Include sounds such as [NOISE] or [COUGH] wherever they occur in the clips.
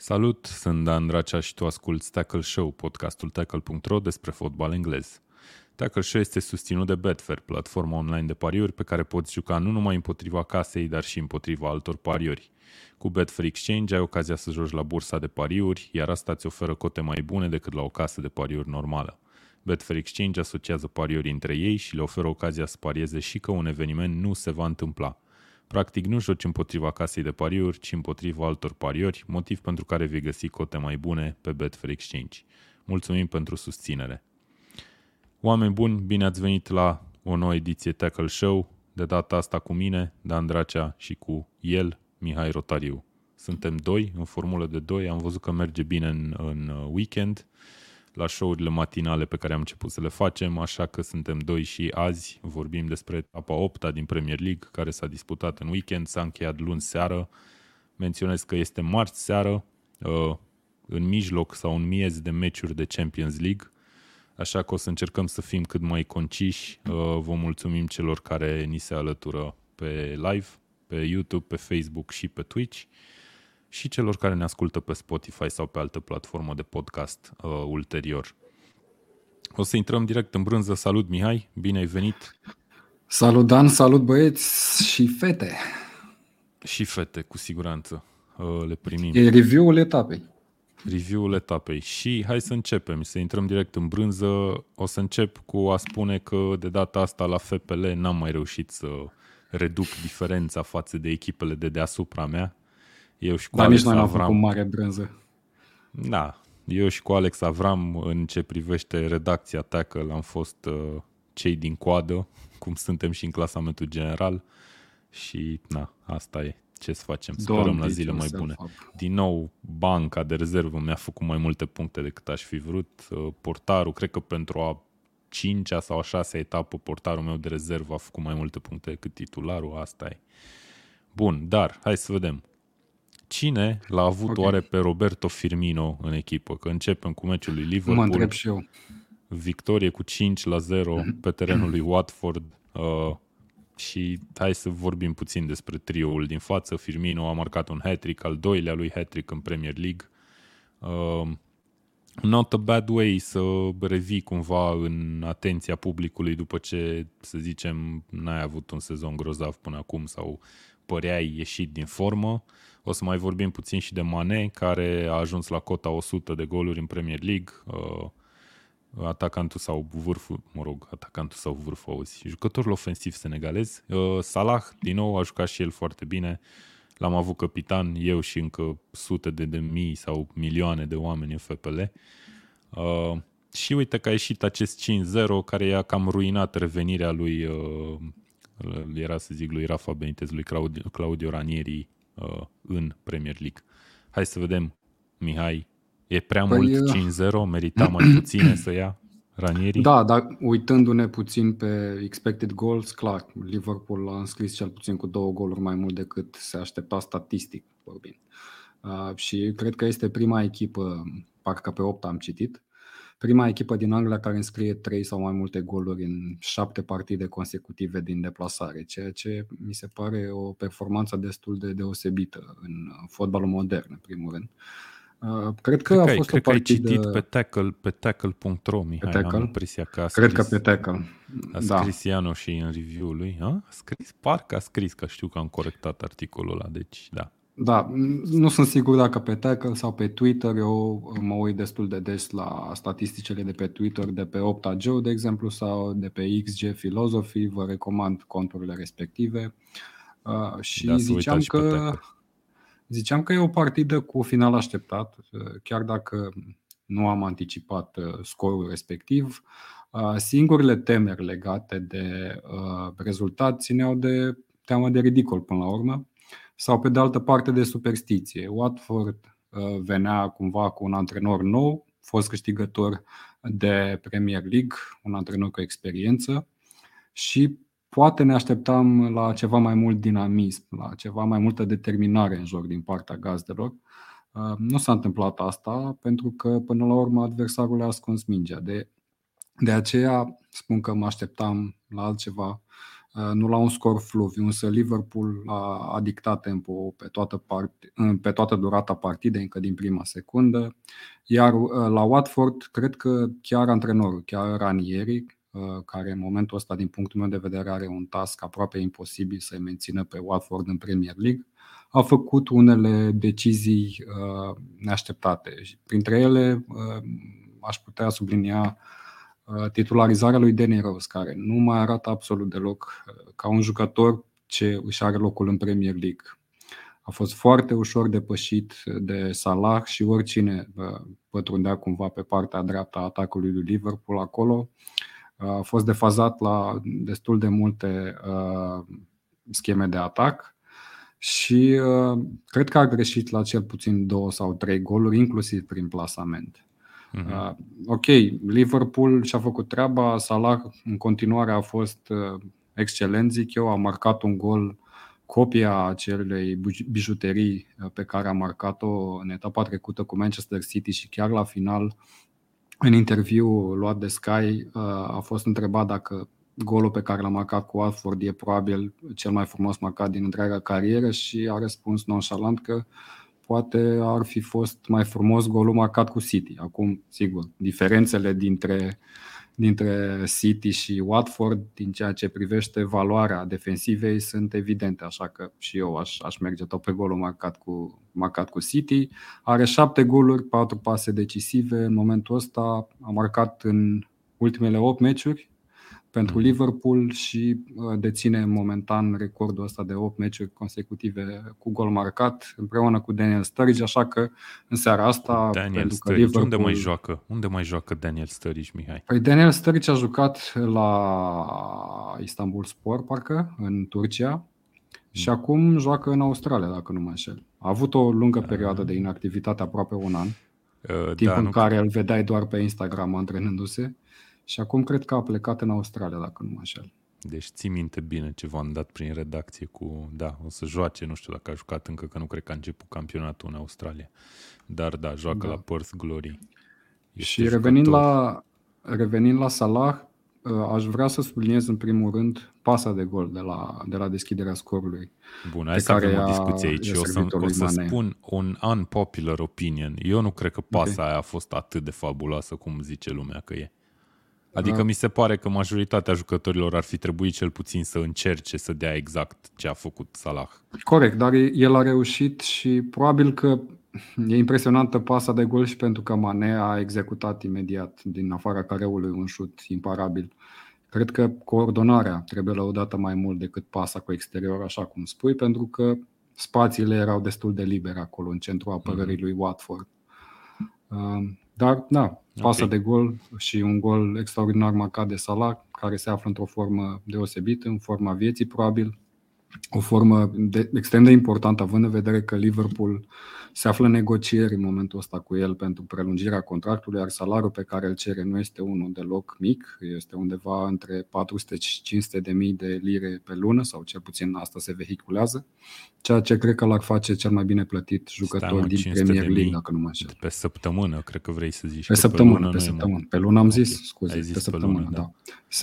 Salut, sunt Dan Dracea și tu asculti Tackle Show, podcastul tackle.ro despre fotbal englez. Tackle Show este susținut de Betfair, platforma online de pariuri pe care poți juca nu numai împotriva casei, dar și împotriva altor pariuri. Cu Betfair Exchange ai ocazia să joci la bursa de pariuri, iar asta îți oferă cote mai bune decât la o casă de pariuri normală. Betfair Exchange asociază pariuri între ei și le oferă ocazia să parieze și că un eveniment nu se va întâmpla – Practic nu joci împotriva casei de pariuri, ci împotriva altor pariori, motiv pentru care vei găsi cote mai bune pe Betfair Exchange. Mulțumim pentru susținere! Oameni buni, bine ați venit la o nouă ediție Tackle Show, de data asta cu mine, Dan Dracea și cu el, Mihai Rotariu. Suntem doi, în formulă de doi, am văzut că merge bine în, în weekend, la show-urile matinale pe care am început să le facem, așa că suntem doi și azi vorbim despre etapa 8 din Premier League, care s-a disputat în weekend, s-a încheiat luni seară. Menționez că este marți seară, uh, în mijloc sau în miez de meciuri de Champions League, așa că o să încercăm să fim cât mai conciși. Uh, vă mulțumim celor care ni se alătură pe live, pe YouTube, pe Facebook și pe Twitch și celor care ne ascultă pe Spotify sau pe altă platformă de podcast uh, ulterior. O să intrăm direct în brânză. Salut, Mihai! Bine ai venit! Salut, Dan! Salut, băieți și fete! Și fete, cu siguranță. Uh, le primim. E review-ul etapei. Review-ul etapei. Și hai să începem, să intrăm direct în brânză. O să încep cu a spune că de data asta la FPL n-am mai reușit să reduc diferența față de echipele de deasupra mea. Eu și cu Dar Alex nici noi Avram. făcut mare brânză. Da, eu și cu Alex Avram, în ce privește redacția Tackle, am fost uh, cei din coadă, cum suntem și în clasamentul general și na, asta e. Ce să facem? Sperăm la zile mai bune. Din nou, banca de rezervă mi-a făcut mai multe puncte decât aș fi vrut. Uh, portarul, cred că pentru a cincea sau a șasea etapă, portarul meu de rezervă a făcut mai multe puncte decât titularul. Asta e. Bun, dar hai să vedem. Cine l-a avut okay. oare pe Roberto Firmino în echipă? Că începem cu meciul lui Liverpool. Mă întreb și eu. Victorie cu 5 la 0 pe terenul lui Watford. Uh, și hai să vorbim puțin despre trioul din față. Firmino a marcat un hat-trick, al doilea lui hat-trick în Premier League. Uh, not a bad way să revii cumva în atenția publicului după ce, să zicem, n-ai avut un sezon grozav până acum sau păreai ieșit din formă. Uh, o să mai vorbim puțin și de Mane, care a ajuns la cota 100 de goluri în Premier League. Uh, atacantul sau vârful, mă rog, atacantul sau vârful, auzi, jucătorul ofensiv senegalez. Uh, Salah, din nou, a jucat și el foarte bine. L-am avut capitan, eu și încă sute de, de mii sau milioane de oameni în FPL. Uh, și uite că a ieșit acest 5-0 care i-a cam ruinat revenirea lui, uh, era să zic lui Rafa Benitez, lui Claudio, Claudio Ranieri uh, în Premier League. Hai să vedem, Mihai, e prea păi, mult 5-0? Merita mai [CLEARS THROAT] puține să ia Ranieri? Da, dar uitându-ne puțin pe expected goals, clar, Liverpool a înscris cel puțin cu două goluri mai mult decât se aștepta statistic vorbind. Uh, și cred că este prima echipă, parcă pe 8 am citit, prima echipă din Anglia care înscrie trei sau mai multe goluri în șapte partide consecutive din deplasare, ceea ce mi se pare o performanță destul de deosebită în fotbalul modern, în primul rând. Uh, cred că cred a fost cred o partidă... Că ai citit pe tackle, pe tackle.ro, Mihai, pe tackle? am impresia că a scris, Cred că pe tackle, A da. scris da. Ianoș și în review-ul lui, a? a scris, parcă a scris, că știu că am corectat articolul ăla, deci da. Da, nu sunt sigur dacă pe Tackle sau pe Twitter, eu mă uit destul de des la statisticile de pe Twitter, de pe Opta Joe, de exemplu, sau de pe XG Philosophy, vă recomand conturile respective. Uh, și da, ziceam că ziceam că e o partidă cu final așteptat, uh, chiar dacă nu am anticipat uh, scorul respectiv. Uh, singurele temeri legate de uh, rezultat țineau de teamă de ridicol până la urmă sau pe de altă parte de superstiție. Watford uh, venea cumva cu un antrenor nou, fost câștigător de Premier League, un antrenor cu experiență și poate ne așteptam la ceva mai mult dinamism, la ceva mai multă determinare în joc din partea gazdelor. Uh, nu s-a întâmplat asta pentru că până la urmă adversarul a ascuns mingea. De, de aceea spun că mă așteptam la altceva uh, nu la un scor fluviu, însă Liverpool a, a dictat tempo pe toată, part, pe toată durata partidei, încă din prima secundă. Iar uh, la Watford, cred că chiar antrenorul, chiar Ranieri, care în momentul ăsta, din punctul meu de vedere, are un task aproape imposibil să-i mențină pe Watford în Premier League, a făcut unele decizii neașteptate. Printre ele, aș putea sublinia Uh, titularizarea lui Danny Rose, care nu mai arată absolut deloc uh, ca un jucător ce își are locul în Premier League. A fost foarte ușor depășit de Salah și oricine uh, pătrundea cumva pe partea dreaptă a atacului lui Liverpool acolo. A fost defazat la destul de multe scheme de atac și cred că a greșit la cel puțin două sau trei goluri, inclusiv prin plasament. Uh-huh. ok, Liverpool și-a făcut treaba, Salah în continuare a fost uh, excelent, zic eu, a marcat un gol copia acelei bijuterii uh, pe care a marcat-o în etapa trecută cu Manchester City și chiar la final, în interviu luat de Sky, uh, a fost întrebat dacă golul pe care l-a marcat cu Watford e probabil cel mai frumos marcat din întreaga carieră și a răspuns nonchalant că poate ar fi fost mai frumos golul marcat cu City. Acum, sigur, diferențele dintre, dintre City și Watford, din ceea ce privește valoarea defensivei, sunt evidente, așa că și eu aș, aș merge tot pe golul marcat cu, marcat cu City. Are șapte goluri, patru pase decisive. În momentul ăsta a marcat în ultimele 8 meciuri pentru mhm. Liverpool și uh, deține momentan recordul ăsta de 8 meciuri consecutive cu gol marcat împreună cu Daniel Sturridge, așa că în seara asta Daniel pentru Sturridge, că Liverpool... unde mai joacă? Unde mai joacă Daniel Sturridge, Mihai? Păi Daniel Sturridge a jucat la Istanbul Sport, parcă, în Turcia, și mm. acum joacă în Australia, dacă nu mă înșel. A avut o lungă perioadă de inactivitate, aproape un an, uh, timp da, în nu... care îl vedeai doar pe Instagram antrenându-se. Și acum cred că a plecat în Australia, dacă nu mă înșel. Deci ții minte bine ce v-am dat prin redacție cu, da, o să joace, nu știu dacă a jucat încă, că nu cred că a început campionatul în Australia. Dar da, joacă da. la Perth Glory. Este și revenind la, revenind la Salah, ă, aș vrea să subliniez în primul rând pasa de gol de la, de la deschiderea scorului. Bun, hai să avem o discuție aici. O să, o să spun un unpopular opinion. Eu nu cred că pasa okay. aia a fost atât de fabuloasă cum zice lumea că e. Adică mi se pare că majoritatea jucătorilor ar fi trebuit cel puțin să încerce să dea exact ce a făcut Salah. Corect, dar el a reușit și probabil că e impresionantă pasa de gol și pentru că Mane a executat imediat din afara careului un șut imparabil. Cred că coordonarea trebuie lăudată mai mult decât pasa cu exterior, așa cum spui, pentru că spațiile erau destul de libere acolo, în centrul apărării mm-hmm. lui Watford. Dar, da, pasă okay. de gol și un gol extraordinar marcat de Salah, care se află într-o formă deosebită, în forma vieții, probabil. O formă de, extrem de importantă, având în vedere că Liverpool se află în negocieri în momentul ăsta cu el pentru prelungirea contractului, iar salariul pe care îl cere nu este unul deloc mic, este undeva între 400 și 500 de mii de lire pe lună, sau cel puțin asta se vehiculează, ceea ce cred că l-ar face cel mai bine plătit jucător din Premier League, dacă nu mă înșel. Pe săptămână, cred că vrei să zici. Pe săptămână, pe, lună, pe săptămână. Pe lună am zis, scuze, zis pe săptămână, pe lună, da.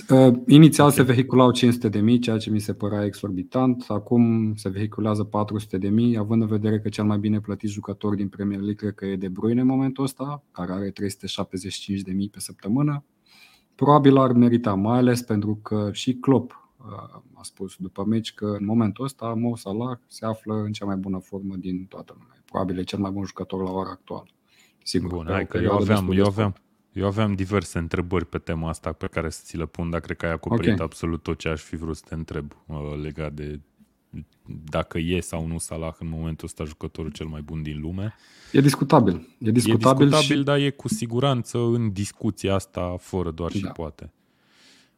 da. Uh, inițial okay. se vehiculau 500 de mii, ceea ce mi se părea exorbitant, acum se vehiculează 400 de mii, având în vedere că cel mai bine plătit jucător jucător din Premier League, cred că e De Bruyne în momentul ăsta, care are 375 de mii pe săptămână. Probabil ar merita, mai ales pentru că și Klopp uh, a spus după meci că în momentul ăsta Mo Salah se află în cea mai bună formă din toată lumea. Probabil e cel mai bun jucător la ora actuală. Sigur, Bun, hai că eu aveam, eu aveam, eu aveam diverse întrebări pe tema asta pe care să ți le pun, dar cred că ai acoperit okay. absolut tot ce aș fi vrut să te întreb uh, legat de dacă e sau nu Salah în momentul ăsta jucătorul cel mai bun din lume. E discutabil. E discutabil, e discutabil și... dar e cu siguranță în discuția asta fără doar da. și poate.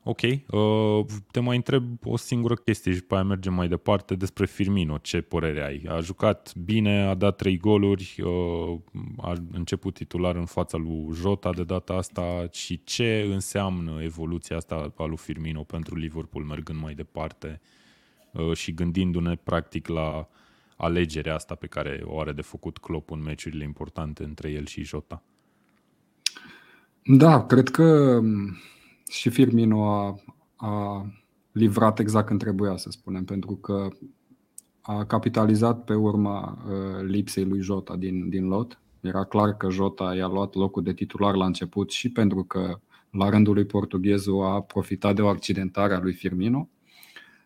Ok, uh, te mai întreb o singură chestie și pe aia mergem mai departe despre Firmino. Ce părere ai? A jucat bine, a dat trei goluri, uh, a început titular în fața lui Jota de data asta și ce înseamnă evoluția asta a lui Firmino pentru Liverpool mergând mai departe? Uh, și gândindu-ne practic la alegerea asta pe care o are de făcut Klopp în meciurile importante între el și Jota. Da, cred că um, și Firmino a, a livrat exact când trebuia, să spunem, pentru că a capitalizat pe urma uh, lipsei lui Jota din, din lot. Era clar că Jota i-a luat locul de titular la început și pentru că la rândul lui portughezul a profitat de o accidentare a lui Firmino.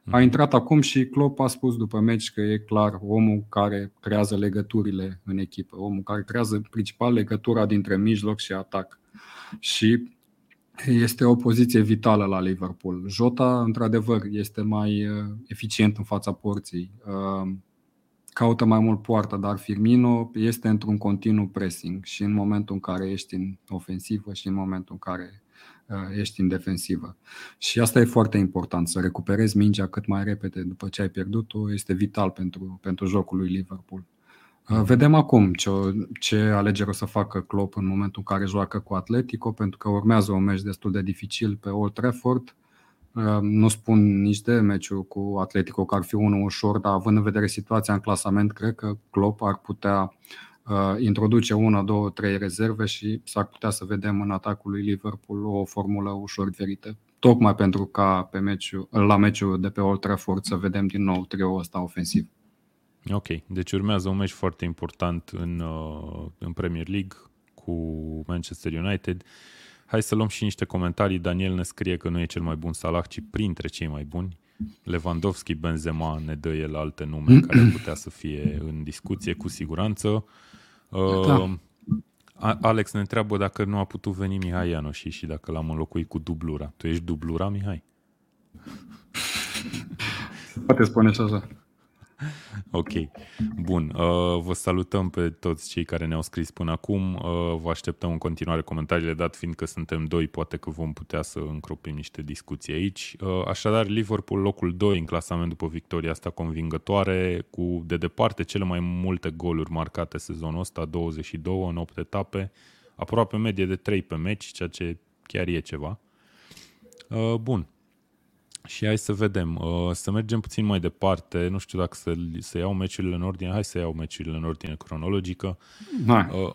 A mhm. intrat acum și Klopp a spus după meci că e clar omul care creează legăturile în echipă, omul care creează principal legătura dintre mijloc și atac. Și este o poziție vitală la Liverpool. Jota, într-adevăr, este mai uh, eficient în fața porții, uh, caută mai mult poartă, dar Firmino este într-un continuu pressing și în momentul în care ești în ofensivă și în momentul în care uh, ești în defensivă. Și asta e foarte important, să recuperezi mingea cât mai repede după ce ai pierdut-o, este vital pentru, pentru jocul lui Liverpool. Uh, vedem acum ce, ce alegere o să facă Klopp în momentul în care joacă cu Atletico, pentru că urmează un meci destul de dificil pe Old Trafford. Uh, nu spun nici de meciul cu Atletico că ar fi unul ușor, dar având în vedere situația în clasament, cred că Klopp ar putea uh, introduce una, două, trei rezerve și s-ar putea să vedem în atacul lui Liverpool o formulă ușor diferită. Tocmai pentru ca pe meciul, la meciul de pe Old Trafford să vedem din nou trio ăsta ofensiv. Ok, deci urmează un meci foarte important în, uh, în Premier League cu Manchester United. Hai să luăm și niște comentarii. Daniel ne scrie că nu e cel mai bun Salah, ci printre cei mai buni. Lewandowski, Benzema ne dă el alte nume care ar putea să fie în discuție cu siguranță. Uh, da. Alex ne întreabă dacă nu a putut veni Mihai Ianoși și dacă l-am înlocuit cu dublura. Tu ești dublura, Mihai? Poate spune și așa. [LAUGHS] Ok, bun. Uh, vă salutăm pe toți cei care ne-au scris până acum. Uh, vă așteptăm în continuare comentariile, dat fiind că suntem doi, poate că vom putea să încropim niște discuții aici. Uh, așadar, Liverpool locul 2 în clasament după victoria asta convingătoare, cu de departe cele mai multe goluri marcate sezonul ăsta, 22 în 8 etape, aproape medie de 3 pe meci, ceea ce chiar e ceva. Bun, și hai să vedem, uh, să mergem puțin mai departe, nu știu dacă să, să iau meciurile în ordine, hai să iau meciurile în ordine cronologică. Hai. Uh,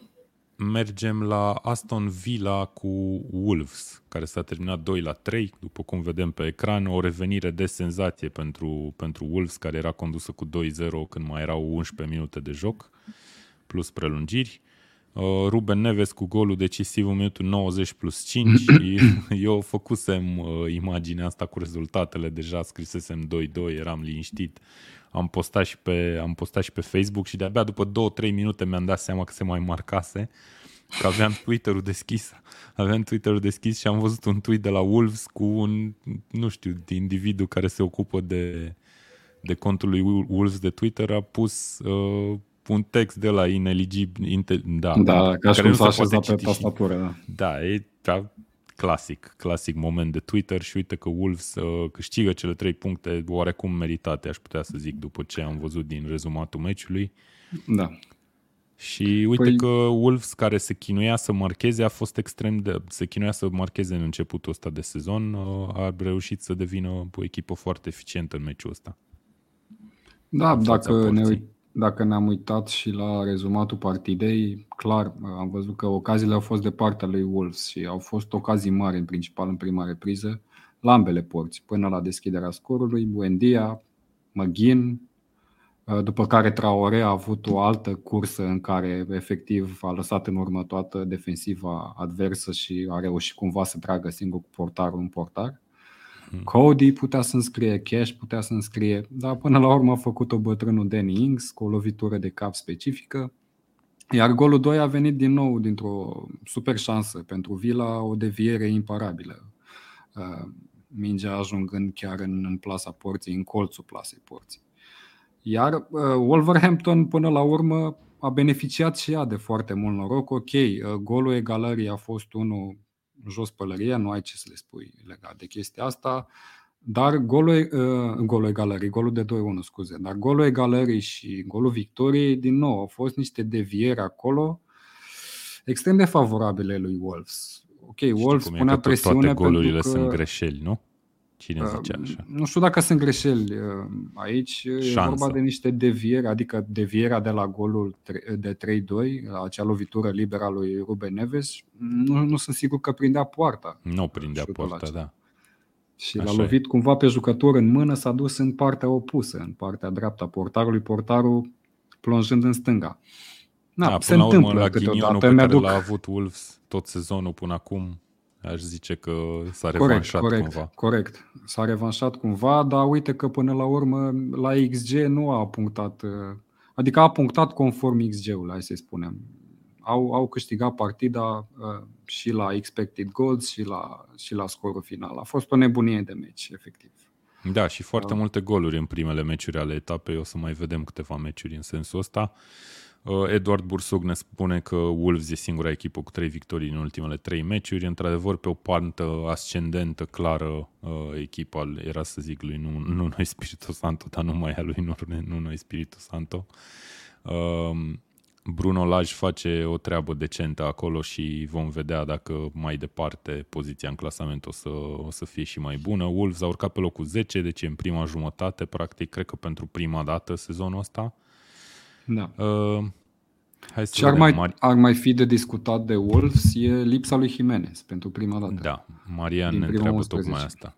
mergem la Aston Villa cu Wolves, care s-a terminat 2 la 3, după cum vedem pe ecran, o revenire de senzație pentru, pentru Wolves, care era condusă cu 2-0 când mai erau 11 minute de joc, plus prelungiri. Uh, Ruben Neves cu golul decisiv în minutul 90 plus 5 și [CLEARS THROAT] [CLEARS THROAT] eu făcusem uh, imaginea asta cu rezultatele, deja scrisesem 2-2, eram liniștit. Am postat, și pe, am postat și pe Facebook și de-abia după 2-3 minute mi-am dat seama că se mai marcase, că aveam [LAUGHS] Twitter-ul deschis. Aveam Twitter-ul deschis și am văzut un tweet de la Wolves cu un, nu știu, individul care se ocupă de, de contul lui Wolves de Twitter a pus uh, un text de la ineligibil, inte, da, da, ca și cum s-a așezat pe tastatură. Da, da e da, clasic, clasic moment de Twitter și uite că Wolves uh, câștigă cele trei puncte oarecum meritate, aș putea să zic, după ce am văzut din rezumatul meciului. Da. Și uite păi... că Wolves, care se chinuia să marcheze, a fost extrem de... se chinuia să marcheze în începutul ăsta de sezon, uh, a reușit să devină o echipă foarte eficientă în meciul ăsta. Da, dacă ne, uit, dacă ne-am uitat și la rezumatul partidei, clar, am văzut că ocaziile au fost de partea lui Wolves și au fost ocazii mari, în principal în prima repriză, la ambele porți, până la deschiderea scorului. Buendia, McGinn, după care Traore a avut o altă cursă în care efectiv a lăsat în urmă toată defensiva adversă și a reușit cumva să tragă singur cu portarul în portar. Mm. Cody putea să înscrie, Cash putea să înscrie, dar până la urmă a făcut-o bătrânul Danny Ings cu o lovitură de cap specifică. Iar golul 2 a venit din nou dintr-o super șansă pentru Villa, o deviere imparabilă. Uh, mingea ajungând chiar în, în plasa porții, în colțul plasei porții. Iar uh, Wolverhampton până la urmă a beneficiat și ea de foarte mult noroc. Ok, uh, golul egalării a fost unul jos pălăria, nu ai ce să le spui legat de chestia asta. Dar golul, uh, golul egalării, golul de 2-1, scuze, dar golul egalării și golul victoriei, din nou, au fost niște devieri acolo extrem de favorabile lui Wolves. Ok, Wolves punea presiune toate golurile pentru că, sunt greșeli, nu? Cine uh, zicea așa? Nu știu dacă sunt greșeli uh, aici. Șansă. E vorba de niște devieri, adică devierea de la golul de 3-2, acea lovitură liberă a lui Ruben Neves, nu, nu sunt sigur că prindea poarta. Nu prindea poarta, da. Și Așa l-a lovit e. cumva pe jucător în mână, s-a dus în partea opusă, în partea dreaptă a portarului, portarul plonjând în stânga. Na, da, se până întâmplă urmă, la câteodată. Pe care l-a avut Wolves tot sezonul până acum, aș zice că s-a revanșat corect, cumva. Corect, s-a revanșat cumva, dar uite că până la urmă la XG nu a punctat, uh, adică a punctat conform XG-ului, hai să spunem. Au, au câștigat partida uh, și la expected goals și la, și la scorul final. A fost o nebunie de meci, efectiv. Da, și foarte uh. multe goluri în primele meciuri ale etapei. O să mai vedem câteva meciuri în sensul ăsta. Uh, Eduard Bursug ne spune că Wolves e singura echipă cu trei victorii în ultimele trei meciuri. Într-adevăr, pe o pantă ascendentă, clară, uh, echipa era să zic lui nu, nu noi Spirito Santo, dar nu mai a lui nu, nu noi Spirito Santo. Um, Bruno Laj face o treabă decentă acolo și vom vedea dacă mai departe poziția în clasament o să, o să fie și mai bună. Wolves a urcat pe locul 10, deci în prima jumătate, practic, cred că pentru prima dată sezonul ăsta. Da. Uh, hai să Ce ar mai, ar mai fi de discutat de Wolves e lipsa lui Jimenez pentru prima dată. Da, Marian ne întreabă tocmai asta.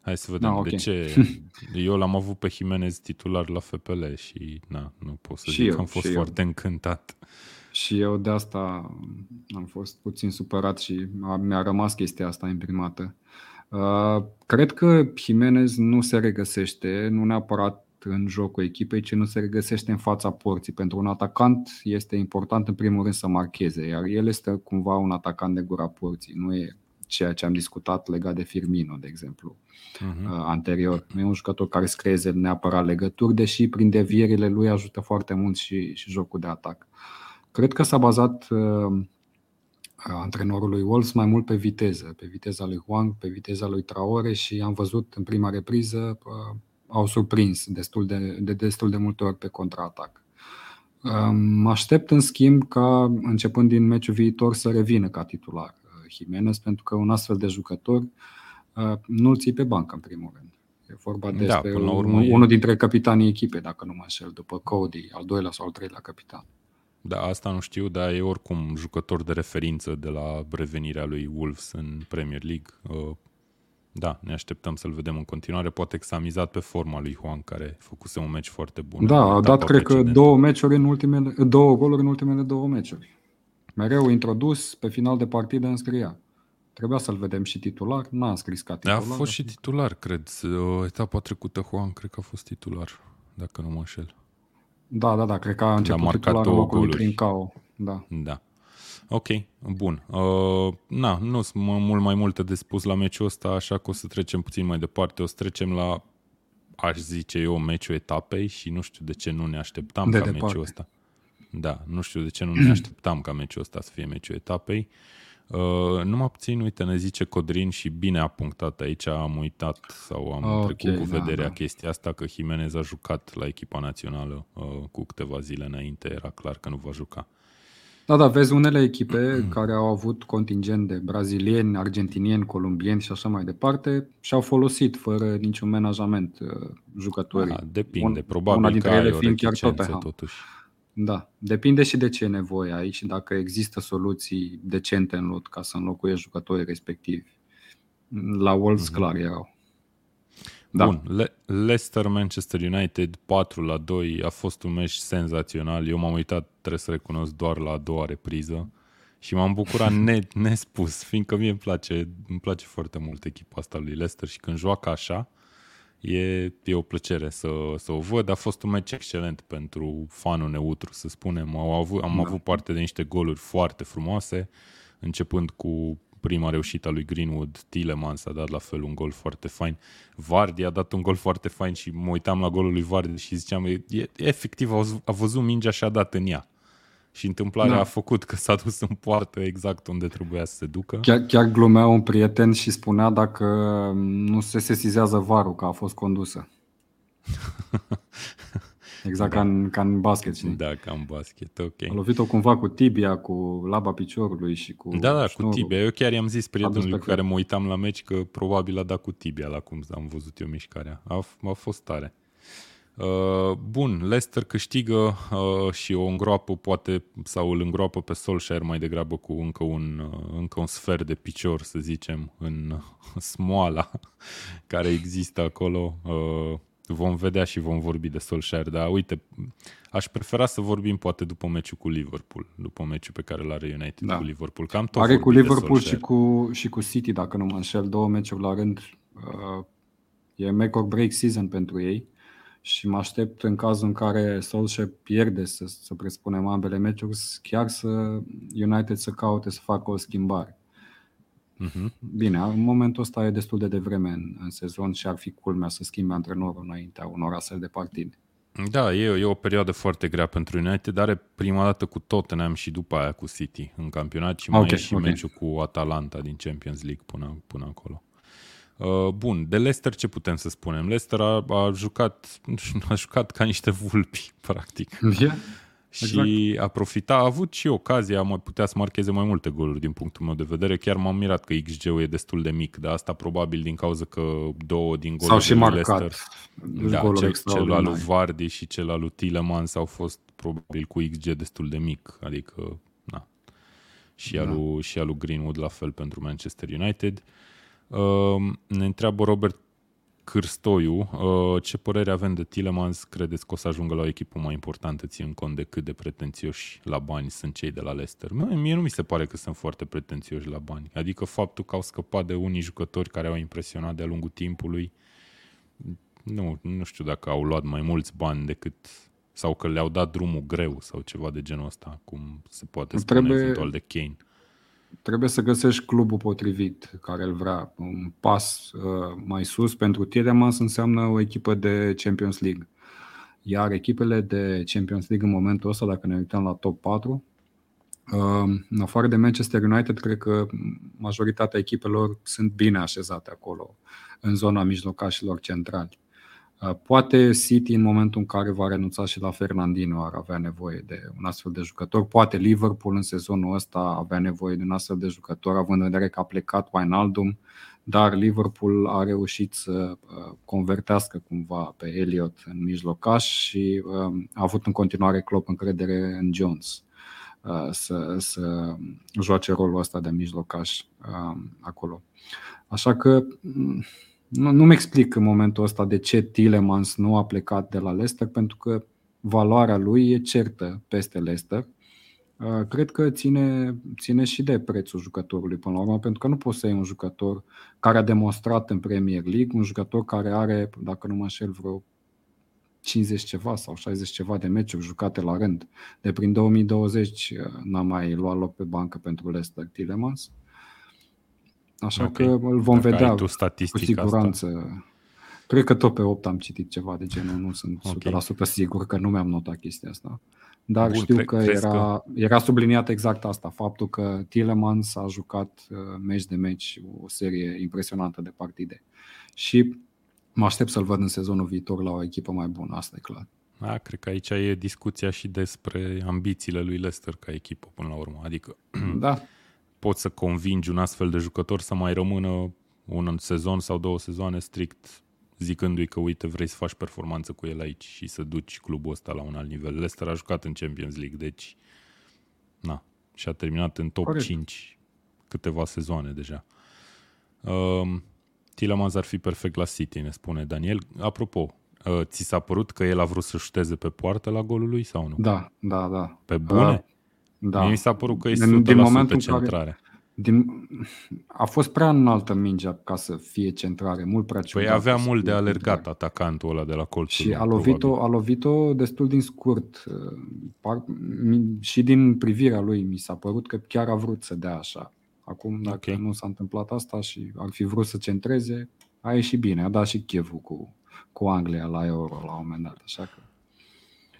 Hai să vedem da, okay. de ce. [LAUGHS] Eu l-am avut pe Jimenez titular la FPL și na, nu pot să și zic eu, că am fost foarte eu. încântat. Și eu de asta am fost puțin supărat și mi-a rămas chestia asta imprimată. Uh, cred că Jimenez nu se regăsește, nu neapărat în jocul echipei, ci nu se regăsește în fața porții. Pentru un atacant este important în primul rând să marcheze, iar el este cumva un atacant de gura porții, nu e ceea ce am discutat legat de Firmino, de exemplu, uh-huh. anterior. Nu e un jucător care să creeze neapărat legături, deși prin devierile lui ajută foarte mult și, și jocul de atac. Cred că s-a bazat uh, antrenorul lui Wolves mai mult pe viteză, pe viteza lui Huang, pe viteza lui Traore și am văzut în prima repriză uh, au surprins destul de, de destul de multe ori pe contraatac. Mă aștept în schimb ca începând din meciul viitor să revină ca titular uh, Jimenez pentru că un astfel de jucător uh, nu-l ții pe bancă în primul rând. E vorba da, despre da, urmă unul e... dintre capitanii echipei, dacă nu mă înșel, după Cody, al doilea sau al treilea capitan. Da, asta nu știu, dar e oricum jucător de referință de la revenirea lui Wolves în Premier League. Uh, da, ne așteptăm să-l vedem în continuare. Poate că s-a mizat pe forma lui Juan, care făcuse un meci foarte bun. Da, a dat, cred că, două, meciuri în ultimele, două goluri în ultimele două meciuri. Mereu introdus, pe final de partidă înscria. Trebuia să-l vedem și titular, n-a înscris ca titular. A fost și titular, cred. O etapa trecută, Juan, cred că a fost titular, dacă nu mă înșel. Da, da, da, cred că a început a titular în locul prin KO. Da. da. Ok, bun. Uh, na, nu sunt mult mai multe de spus la meciul ăsta, așa că o să trecem puțin mai departe. O să trecem la, aș zice eu, meciul etapei și nu știu de ce nu ne așteptam de ca departe. meciul ăsta. Da, nu știu de ce nu ne [CLEARS THROAT] așteptam ca meciul ăsta să fie meciul etapei. Uh, numai puțin, uite, ne zice Codrin și bine a punctat aici, am uitat sau am okay, trecut cu da, vederea da. chestia asta că Jimenez a jucat la echipa națională uh, cu câteva zile înainte, era clar că nu va juca. Da, da, vezi unele echipe care au avut contingent de brazilieni, argentinieni, colombieni și așa mai departe și au folosit fără niciun menajament uh, jucătorii. Da, depinde, probabil una dintre că ele fiind chiar Tottenham. totuși. Da, depinde și de ce e nevoie aici și dacă există soluții decente în lot ca să înlocuiești jucătorii respectivi. La Wolves mm-hmm. clar erau. Da. Bun, Le- Leicester Manchester United 4 la 2 a fost un meci senzațional. Eu m-am uitat, trebuie să recunosc, doar la a doua repriză și m-am bucurat [LAUGHS] ne- nespus, fiindcă mie îmi place, îmi place foarte mult echipa asta lui Leicester și când joacă așa, e, e o plăcere să, să o văd. A fost un meci excelent pentru fanul neutru, să spunem. Am avut, am da. avut parte de niște goluri foarte frumoase, începând cu prima reușită a lui Greenwood, Tillemans a dat la fel un gol foarte fain, Vardy a dat un gol foarte fain și mă uitam la golul lui Vardy și ziceam, e, e, efectiv a, a văzut mingea și a dat în ea. Și întâmplarea da. a făcut că s-a dus în poartă exact unde trebuia să se ducă. Chiar, chiar glumea un prieten și spunea dacă nu se sesizează varul că a fost condusă. [LAUGHS] Exact da. ca, în, ca în basket, știi? Da, ca în basket, ok. A lovit-o cumva cu tibia, cu laba piciorului și cu Da, da, șnurul. cu tibia. Eu chiar i-am zis prietenului cu care mă uitam la meci că probabil a dat cu tibia la cum am văzut eu mișcarea. A, a fost tare. Uh, bun, Leicester câștigă uh, și o îngroapă poate sau îl îngroapă pe Solskjaer mai degrabă cu încă un, uh, încă un sfert de picior, să zicem, în [LAUGHS] smoala care există acolo. Uh, vom vedea și vom vorbi de Solskjaer, dar uite, aș prefera să vorbim poate după meciul cu Liverpool, după meciul pe care l-are United da. cu Liverpool. Cam tot Are cu Liverpool și cu, și cu City, dacă nu mă înșel, două meciuri la rând. Uh, e make or break season pentru ei și mă aștept în cazul în care Solskjaer pierde, să, să presupunem ambele meciuri, chiar să United să caute să facă o schimbare. Uh-huh. Bine, în momentul ăsta e destul de devreme în, în sezon și ar fi culmea să schimbe antrenorul înaintea unor astfel de partide. Da, e, e o perioadă foarte grea pentru United, dar are prima dată cu Tottenham și după aia cu City în campionat și mai okay, e și okay. meciul cu Atalanta din Champions League până, până acolo. Uh, bun, de Leicester ce putem să spunem? Leicester a, a jucat [LAUGHS] a jucat ca niște vulpi, [LAUGHS] practic. Yeah. Și exact. a profita, a avut și ocazia, mai putea să marcheze mai multe goluri din punctul meu de vedere. Chiar m-am mirat că XG-ul e destul de mic, dar asta probabil din cauza că două din goluri de marcat Leicester, da, cel, cel al lui Vardy și cel al lui Tillemans au fost probabil cu XG destul de mic, adică na. Și, da. al lui, și al lui Greenwood la fel pentru Manchester United. Uh, ne întreabă Robert Cârstoiu, uh, ce părere avem de Tillemans? Credeți că o să ajungă la o echipă mai importantă, ținând cont de cât de pretențioși la bani sunt cei de la Leicester? Mie nu mi se pare că sunt foarte pretențioși la bani. Adică faptul că au scăpat de unii jucători care au impresionat de-a lungul timpului, nu, nu știu dacă au luat mai mulți bani decât sau că le-au dat drumul greu sau ceva de genul ăsta, cum se poate spune Trebuie... eventual de Kane trebuie să găsești clubul potrivit care îl vrea. Un pas uh, mai sus pentru Tielemans înseamnă o echipă de Champions League. Iar echipele de Champions League în momentul ăsta, dacă ne uităm la top 4, uh, în afară de Manchester United, cred că majoritatea echipelor sunt bine așezate acolo, în zona mijlocașilor centrali. Uh, poate City în momentul în care va renunța și la Fernandino ar avea nevoie de un astfel de jucător. Poate Liverpool în sezonul ăsta avea nevoie de un astfel de jucător, având în vedere că a plecat Wijnaldum, dar Liverpool a reușit să uh, convertească cumva pe Elliot în mijlocaș și um, a avut în continuare Klopp încredere în Jones uh, să, să joace rolul ăsta de mijlocaș um, acolo. Așa că mm, nu, nu-mi explic în momentul ăsta de ce Tillemans nu a plecat de la Leicester, pentru că valoarea lui e certă peste Leicester. Uh, cred că ține, ține și de prețul jucătorului până la urmă, pentru că nu poți să iei un jucător care a demonstrat în Premier League, un jucător care are, dacă nu mă înșel, vreo 50 ceva sau 60 ceva de meciuri jucate la rând. De prin 2020 uh, n-a mai luat loc pe bancă pentru Leicester Tillemans. Așa okay. că îl vom Dacă vedea tu cu siguranță. Asta. Cred că tot pe 8 am citit ceva de genul, nu sunt okay. 100% sigur că nu mi-am notat chestia asta. Dar Bun, știu că era, că era subliniat exact asta, faptul că Tillemans a jucat uh, meci de meci o serie impresionantă de partide. Și mă aștept să-l văd în sezonul viitor la o echipă mai bună, asta e clar. Da, cred că aici e discuția și despre ambițiile lui Leicester ca echipă până la urmă. Adică da [CLEARS THROAT] poți să convingi un astfel de jucător să mai rămână un sezon sau două sezoane strict zicându-i că uite vrei să faci performanță cu el aici și să duci clubul ăsta la un alt nivel. Leicester a jucat în Champions League, deci na, și a terminat în top Corect. 5 câteva sezoane deja. Um, Tilemans ar fi perfect la City, ne spune Daniel. Apropo, uh, ți s-a părut că el a vrut să șuteze pe poartă la golul lui sau nu? Da, da, da. Pe bune? Uh, da. Mie mi s-a părut că e 100% din momentul centrare. Care, din, a fost prea înaltă mingea ca să fie centrare, mult prea ciudat. Păi avea mult de alergat centrare. atacantul ăla de la colțul. Și a lovit-o, a lovit-o destul din scurt. Par, și din privirea lui mi s-a părut că chiar a vrut să dea așa. Acum, dacă okay. nu s-a întâmplat asta și ar fi vrut să centreze, a ieșit bine. A dat și chevul cu, cu Anglia la Euro la un moment dat. Așa că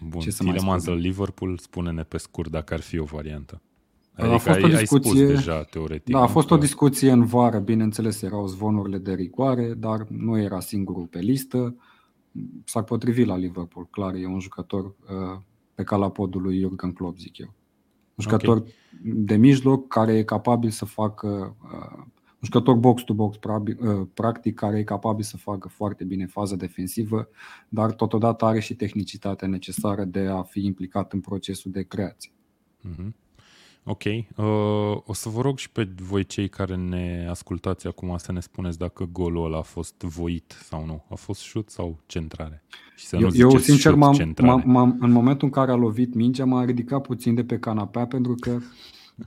Bun, Ce să Tillemans la Liverpool, spune-ne pe scurt dacă ar fi o variantă. Adică a fost ai, o discuție, ai spus deja, teoretic. Da, a fost că... o discuție în vară, bineînțeles, erau zvonurile de rigoare, dar nu era singurul pe listă. S-ar potrivi la Liverpool, clar, e un jucător uh, pe calapodul lui Jurgen Klopp, zic eu. Un jucător okay. de mijloc care e capabil să facă uh, jucător box-to-box practic care e capabil să facă foarte bine faza defensivă, dar totodată are și tehnicitatea necesară de a fi implicat în procesul de creație. Mm-hmm. Ok. Uh, o să vă rog și pe voi cei care ne ascultați acum să ne spuneți dacă golul ăla a fost voit sau nu. A fost șut sau centrare? Și să eu, nu eu sincer, m-am, m-am, m-am, în momentul în care a lovit mingea, m-am ridicat puțin de pe canapea pentru că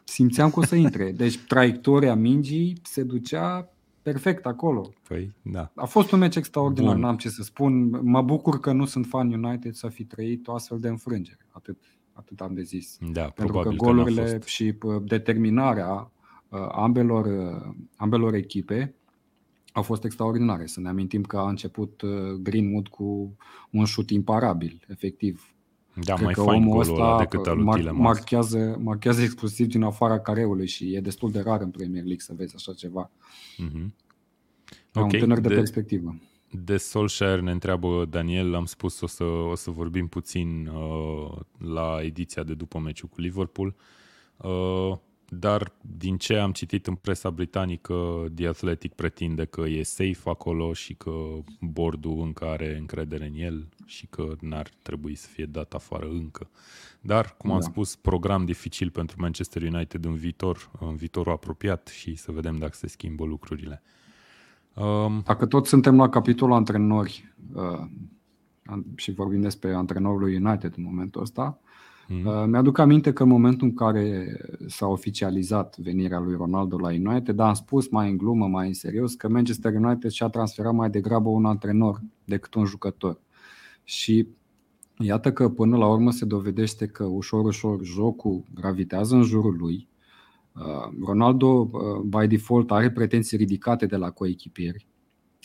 simțeam că o să intre. Deci traiectoria mingii se ducea perfect acolo. Păi, da. A fost un meci extraordinar, Bun. n-am ce să spun. Mă bucur că nu sunt fan United să fi trăit o astfel de înfrângere. Atât atât am de zis. Da, Pentru că golurile că și determinarea ambelor, ambelor echipe au fost extraordinare. Să ne amintim că a început Greenwood cu un șut imparabil, efectiv. Da, Cred mai că omul ăsta decât al mar- marchează, marchează exclusiv din afara careului și e destul de rar în Premier League să vezi așa ceva. Mm-hmm. Okay. un tânăr de, de perspectivă. De Solskjaer ne întreabă Daniel, am spus o să, o să vorbim puțin uh, la ediția de după meciul cu Liverpool, uh, dar din ce am citit în presa britanică, The Athletic pretinde că e safe acolo și că bordul încă are încredere în el și că n-ar trebui să fie dat afară încă. Dar, cum am da. spus, program dificil pentru Manchester United în viitor, în viitorul apropiat și să vedem dacă se schimbă lucrurile. Um, Dacă tot suntem la capitolul antrenori uh, și vorbim despre antrenorul United în momentul ăsta, mm. uh, mi-aduc aminte că în momentul în care s-a oficializat venirea lui Ronaldo la United, am spus mai în glumă, mai în serios, că Manchester United și-a transferat mai degrabă un antrenor decât un jucător. Și iată că până la urmă se dovedește că ușor, ușor jocul gravitează în jurul lui, Uh, Ronaldo, uh, by default, are pretenții ridicate de la coechipieri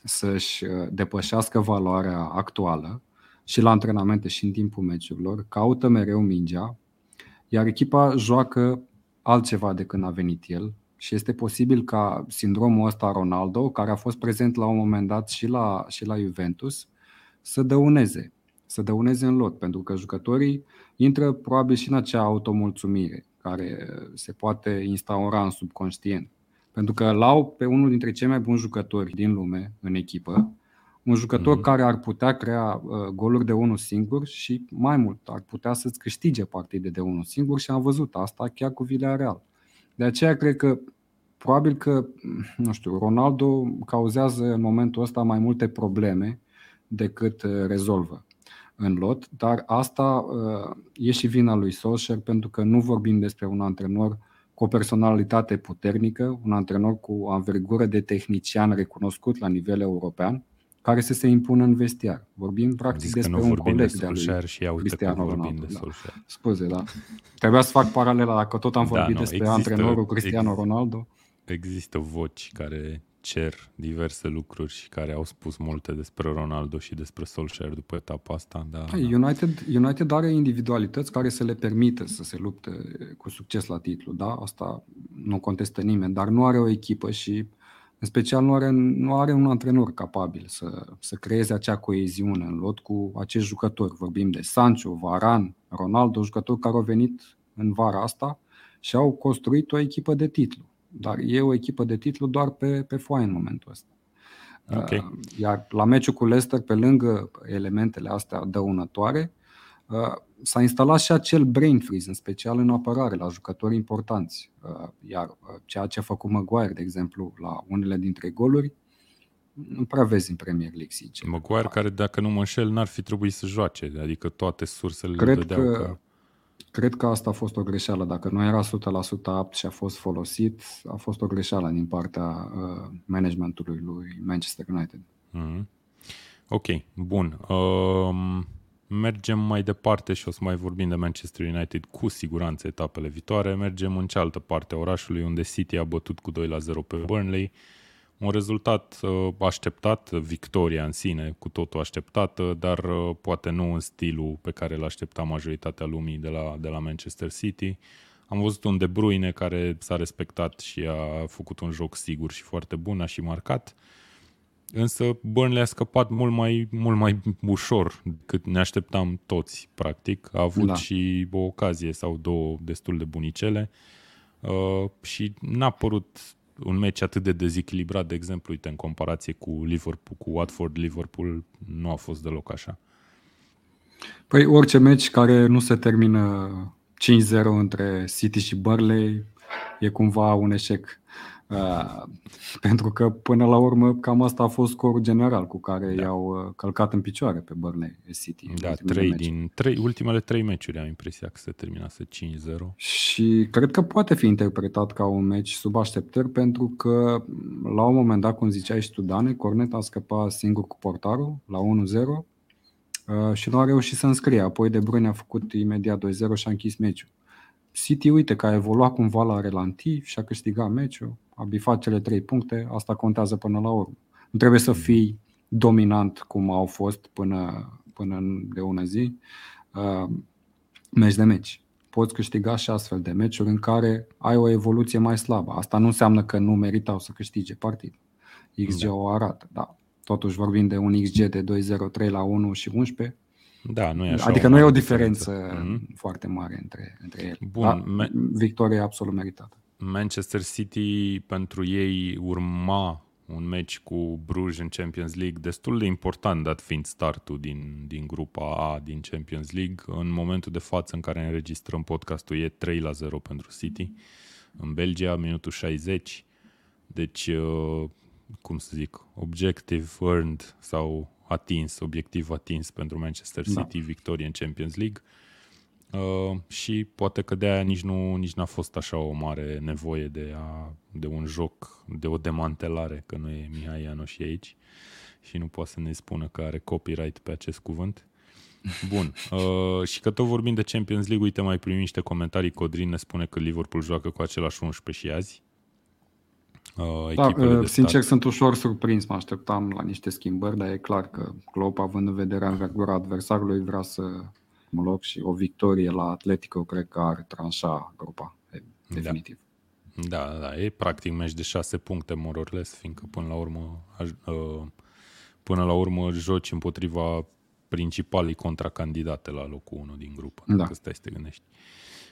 să-și uh, depășească valoarea actuală și la antrenamente și în timpul meciurilor, caută mereu mingea, iar echipa joacă altceva de când a venit el și este posibil ca sindromul ăsta Ronaldo, care a fost prezent la un moment dat și la, și la Juventus, să dăuneze, să dăuneze în lot, pentru că jucătorii intră probabil și în acea automulțumire care se poate instaura în subconștient. Pentru că l-au pe unul dintre cei mai buni jucători din lume în echipă, un jucător mm-hmm. care ar putea crea uh, goluri de unul singur și mai mult, ar putea să-ți câștige partide de unul singur și am văzut asta chiar cu Villarreal. De aceea cred că probabil că, nu știu, Ronaldo cauzează în momentul ăsta mai multe probleme decât uh, rezolvă în lot, dar asta uh, e și vina lui Solskjaer pentru că nu vorbim despre un antrenor cu o personalitate puternică, un antrenor cu o anvergură de tehnician recunoscut la nivel european, care să se impună în vestiar. Vorbim practic despre un coleg de, de lui și ia, Cristiano Ronaldo. De da. Scuze, da. Trebuia să fac paralela dacă tot am da, vorbit da, nu, despre există, antrenorul Cristiano Ronaldo. Există voci care cer diverse lucruri și care au spus multe despre Ronaldo și despre Solskjaer după etapa asta. Da, United, United are individualități care să le permită să se lupte cu succes la titlu, da? Asta nu contestă nimeni, dar nu are o echipă și în special nu are, nu are un antrenor capabil să, să creeze acea coeziune în lot cu acești jucători. Vorbim de Sancho, Varan, Ronaldo, jucători care au venit în vara asta și au construit o echipă de titlu dar e o echipă de titlu doar pe, pe foaie în momentul ăsta. Okay. Uh, iar la meciul cu Leicester, pe lângă elementele astea dăunătoare, uh, s-a instalat și acel brain freeze, în special în apărare, la jucători importanți. Uh, iar ceea ce a făcut Maguire, de exemplu, la unele dintre goluri, nu prea vezi în Premier League, sincer. Maguire, care, dacă nu mă înșel, n-ar fi trebuit să joace, adică toate sursele Cred le dădeau că, că Cred că asta a fost o greșeală. Dacă nu era 100% apt și a fost folosit, a fost o greșeală din partea uh, managementului lui Manchester United. Mm-hmm. Ok, bun. Um, mergem mai departe și o să mai vorbim de Manchester United cu siguranță etapele viitoare. Mergem în cealaltă parte a orașului unde City a bătut cu 2 la 0 pe Burnley. Uh, un rezultat uh, așteptat, victoria în sine, cu totul așteptată, dar uh, poate nu în stilul pe care îl aștepta majoritatea lumii de la, de la Manchester City. Am văzut un De Bruyne care s-a respectat și a făcut un joc sigur și foarte bun, a și marcat. Însă Burnley a scăpat mult mai, mult mai ușor decât ne așteptam toți, practic. A avut da. și o ocazie sau două destul de bunicele uh, și n-a părut un meci atât de dezechilibrat, de exemplu, uite, în comparație cu Liverpool, cu Watford, Liverpool nu a fost deloc așa. Păi orice meci care nu se termină 5-0 între City și Burnley e cumva un eșec. Uh, pentru că până la urmă cam asta a fost scorul general cu care da. i-au uh, călcat în picioare pe Burnley City. Da, trei din trei, ultimele trei meciuri am impresia că se terminase 5-0. Și cred că poate fi interpretat ca un meci sub așteptări pentru că la un moment dat, cum ziceai și tu, Dane, Cornet a scăpat singur cu portarul la 1-0 uh, și nu a reușit să înscrie. Apoi De Bruyne a făcut imediat 2-0 și a închis meciul. City, uite, că a evoluat cumva la relanti și a câștigat meciul a bifat cele trei puncte, asta contează până la urmă. Nu trebuie să fii dominant cum au fost până, până de una zi, uh, meci de meci. Poți câștiga și astfel de meciuri în care ai o evoluție mai slabă. Asta nu înseamnă că nu meritau să câștige partid. XG da. o arată, da. Totuși vorbim de un XG de 2-0, 3 la 1 și 11. Da, nu e așa adică nu e o diferență, diferență. Mm-hmm. foarte mare între, între ele. Bun, da, me- victoria absolut meritată. Manchester City pentru ei urma un meci cu Bruges în Champions League destul de important, dat fiind startul din, din grupa A din Champions League. În momentul de față în care înregistrăm podcastul e 3 la 0 pentru City. În Belgia, minutul 60. Deci, uh, cum să zic, objective earned sau atins, obiectiv atins pentru Manchester da. City, da. victorie în Champions League. Uh, și poate că de aia nici, nu, nici n-a fost așa o mare nevoie de, a, de un joc, de o demantelare, că nu e Mihai Ianoș aici și nu poate să ne spună că are copyright pe acest cuvânt. Bun. [LAUGHS] Uh, și că tot vorbim de Champions League, uite, mai primim niște comentarii. Codrin ne spune că Liverpool joacă cu același 11 și azi. Uh, da, uh, sincer sunt ușor surprins, mă așteptam la niște schimbări, dar e clar că Klopp, având în vedere învergura adversarului, vrea să loc și o victorie la Atletico cred că ar tranșa grupa, definitiv. Da. Da, da, e practic meci de șase puncte, more or less, fiindcă până la urmă, uh, până la urmă joci împotriva principalii contracandidate la locul 1 din grupă, da. dacă stai să te gândești.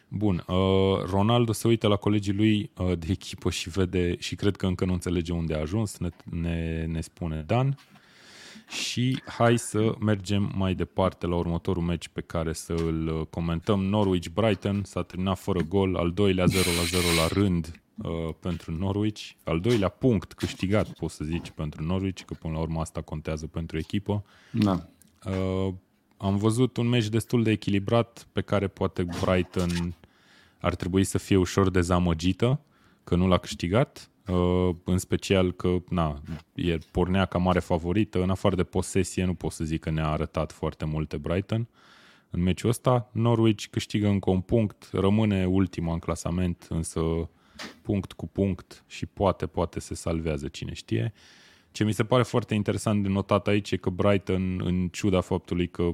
Bun, uh, Ronaldo se uită la colegii lui uh, de echipă și vede și cred că încă nu înțelege unde a ajuns, ne, ne, ne spune Dan. Și hai să mergem mai departe la următorul meci pe care să îl uh, comentăm. Norwich-Brighton s-a terminat fără gol, al doilea 0 la 0 la rând uh, pentru Norwich, al doilea punct câștigat, poți să zici, pentru Norwich, că până la urmă asta contează pentru echipă. Da. Uh, am văzut un meci destul de echilibrat pe care poate Brighton ar trebui să fie ușor dezamăgită că nu l-a câștigat. Uh, în special că na, e pornea ca mare favorită, în afară de posesie nu pot să zic că ne-a arătat foarte multe Brighton. În meciul ăsta, Norwich câștigă încă un punct, rămâne ultima în clasament, însă punct cu punct și poate, poate se salvează, cine știe. Ce mi se pare foarte interesant de notat aici e că Brighton, în ciuda faptului că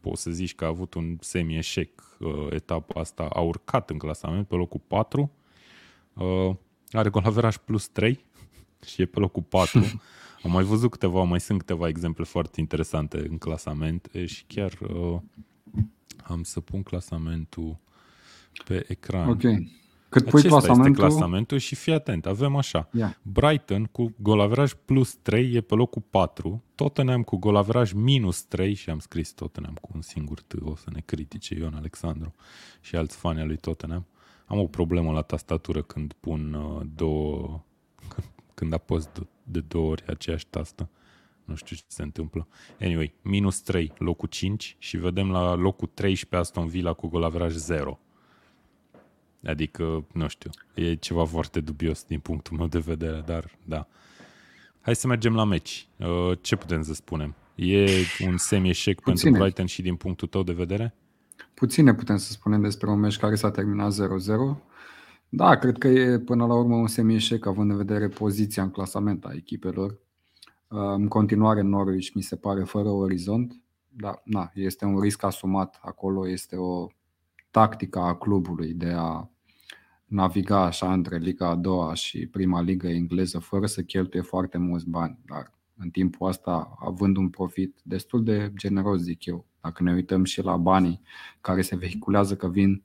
poți să zici că a avut un semi-eșec uh, etapa asta, a urcat în clasament pe locul 4. Uh, are golaveraj plus 3 [LAUGHS] și e pe locul 4. [LAUGHS] Am mai văzut câteva, mai sunt câteva exemple foarte interesante în clasament și chiar uh, am să pun clasamentul pe ecran. Ok. Cât pui Acesta clasamentul... este clasamentul și fii atent, avem așa. Yeah. Brighton cu golaveraj plus 3 e pe locul 4, Tottenham cu golaveraj minus 3 și am scris Tottenham cu un singur T, o să ne critique Ion Alexandru și alți fani al lui Tottenham. Am o problemă la tastatură când pun uh, două, [LAUGHS] când apăs de, de două ori aceeași tastă. Nu știu ce se întâmplă. Anyway, minus 3, locul 5 și vedem la locul 13 Aston Villa cu golaveraj 0. Adică, nu știu, e ceva foarte dubios din punctul meu de vedere, dar da. Hai să mergem la meci. Uh, ce putem să spunem? E un semi-eșec pentru Brighton și din punctul tău de vedere? Puține putem să spunem despre un meci care s-a terminat 0-0. Da, cred că e până la urmă un semi-eșec având în vedere poziția în clasament a echipelor. În continuare Norwich mi se pare fără orizont, dar na, este un risc asumat acolo, este o tactică a clubului de a naviga așa între Liga a doua și prima ligă engleză fără să cheltuie foarte mulți bani, dar în timpul ăsta având un profit destul de generos, zic eu, dacă ne uităm și la banii care se vehiculează că vin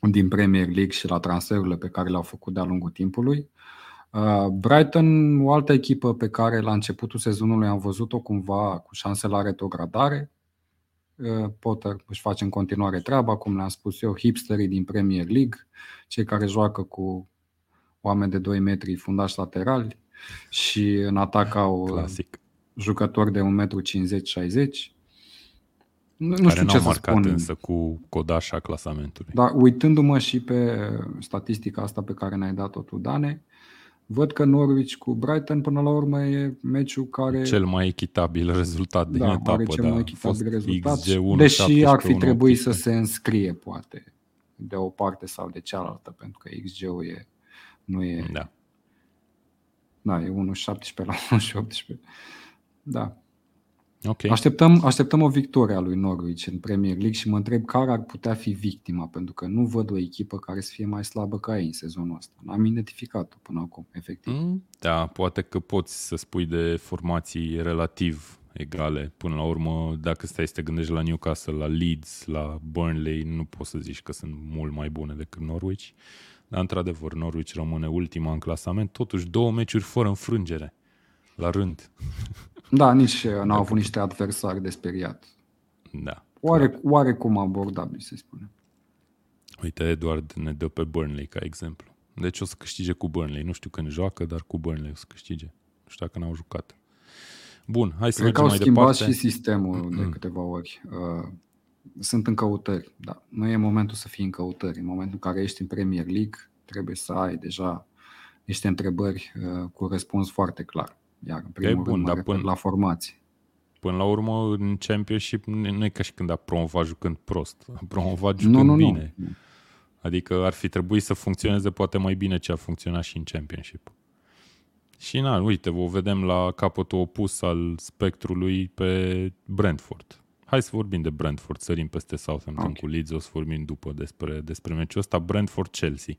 din Premier League și la transferurile pe care le-au făcut de-a lungul timpului, Uh, Brighton, o altă echipă pe care la începutul sezonului am văzut-o cumva cu șanse la retrogradare. Uh, Potter își face în continuare treaba, cum le-am spus eu, hipsterii din Premier League, cei care joacă cu oameni de 2 metri fundași laterali și în atac au uh, Clasic. jucători de 1,50 m. Nu, nu care știu n-au ce să marcat spun. însă cu codașa clasamentului. Dar uitându-mă și pe statistica asta pe care ne-ai dat-o tu, Dane, văd că Norwich cu Brighton până la urmă e meciul care Cel mai echitabil rezultat din da, etapă, are cel da. mai A echitabil fost rezultat, XG 1, deși ar fi 17, trebuit să 1, se înscrie, poate, de o parte sau de cealaltă, pentru că XG-ul e, nu e, Da. Da, e 1,17 la [LAUGHS] 1,18. Da. Ok. Așteptăm, așteptăm o victorie a lui Norwich în Premier League și mă întreb care ar putea fi victima, pentru că nu văd o echipă care să fie mai slabă ca ei în sezonul ăsta. N-am identificat-o până acum, efectiv. Mm, Da, poate că poți să spui de formații relativ egale. Până la urmă, dacă stai să te gândești la Newcastle, la Leeds, la Burnley, nu poți să zici că sunt mult mai bune decât Norwich. Dar, într-adevăr, Norwich rămâne ultima în clasament. Totuși, două meciuri fără înfrângere. La rând. [LAUGHS] Da, nici uh, n-au avut niște adversari de speriat. Da. Oare, oarecum abordabil, să spunem. Uite, Eduard ne dă pe Burnley ca exemplu. Deci o să câștige cu Burnley. Nu știu când joacă, dar cu Burnley o să câștige. Nu știu dacă n-au jucat. Bun, hai să Cred că mergem au mai schimbat departe. și sistemul de câteva ori. Uh, Sunt în căutări, da. Nu e momentul să fii în căutări. În momentul în care ești în Premier League, trebuie să ai deja niște întrebări uh, cu răspuns foarte clar. Iar în primul bun, rând mă dar refer până- la formații. Până la urmă, în Championship nu nu e ca și când a promovat jucând prost. A promovat Nu, jucând nu, bine. nu. Adică ar fi trebuit să funcționeze poate mai bine ce a funcționat și în Championship. Și na, uite, o vedem la capătul opus al spectrului pe Brentford. Hai să vorbim de Brentford, sărim peste Southampton Ok. cu Leeds, o să vorbim după despre, despre meciul ăsta. Brentford-Chelsea.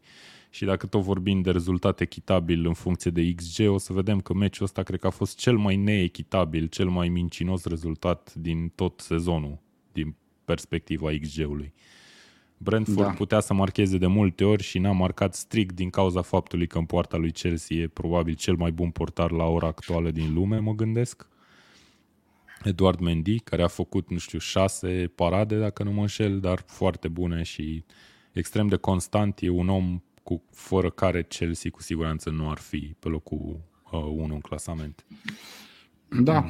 Și dacă tot vorbim de rezultat echitabil în funcție de XG, o să vedem că meciul ăsta cred că a fost cel mai neechitabil, cel mai mincinos rezultat din tot sezonul, din perspectiva XG-ului. Brentford da. Da. putea să marcheze de multe ori și n-a marcat strict din cauza faptului că în poarta lui Chelsea e probabil cel mai bun portar la ora actuală din lume, mă gândesc. Eduard Mendy, care a făcut, nu știu, șase parade, dacă nu mă înșel, dar foarte bune și extrem de constant. E un om cu, fără care Chelsea cu siguranță nu ar fi pe locul uh, 1 în clasament. Da,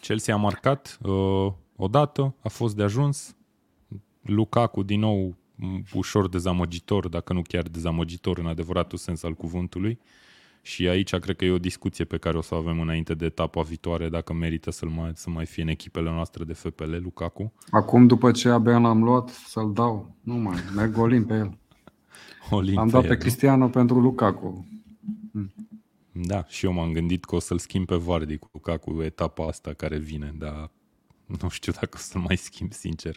Chelsea a marcat uh, odată, a fost de ajuns. Lukaku din nou m, ușor dezamăgitor, dacă nu chiar dezamăgitor în adevăratul sens al cuvântului. Și aici cred că e o discuție pe care o să o avem înainte de etapa viitoare, dacă merită să mai, să mai fie în echipele noastre de FPL, Lukaku. acum după ce abia l-am luat, să-l dau. Nu mai, merg olin pe el. Olin Am pe dat el, pe nu? Cristiano pentru Lukaku. Da, și eu m-am gândit că o să-l schimb pe Vardy cu Lukaku etapa asta care vine, dar [LAUGHS] nu știu dacă o să-l mai schimb, sincer.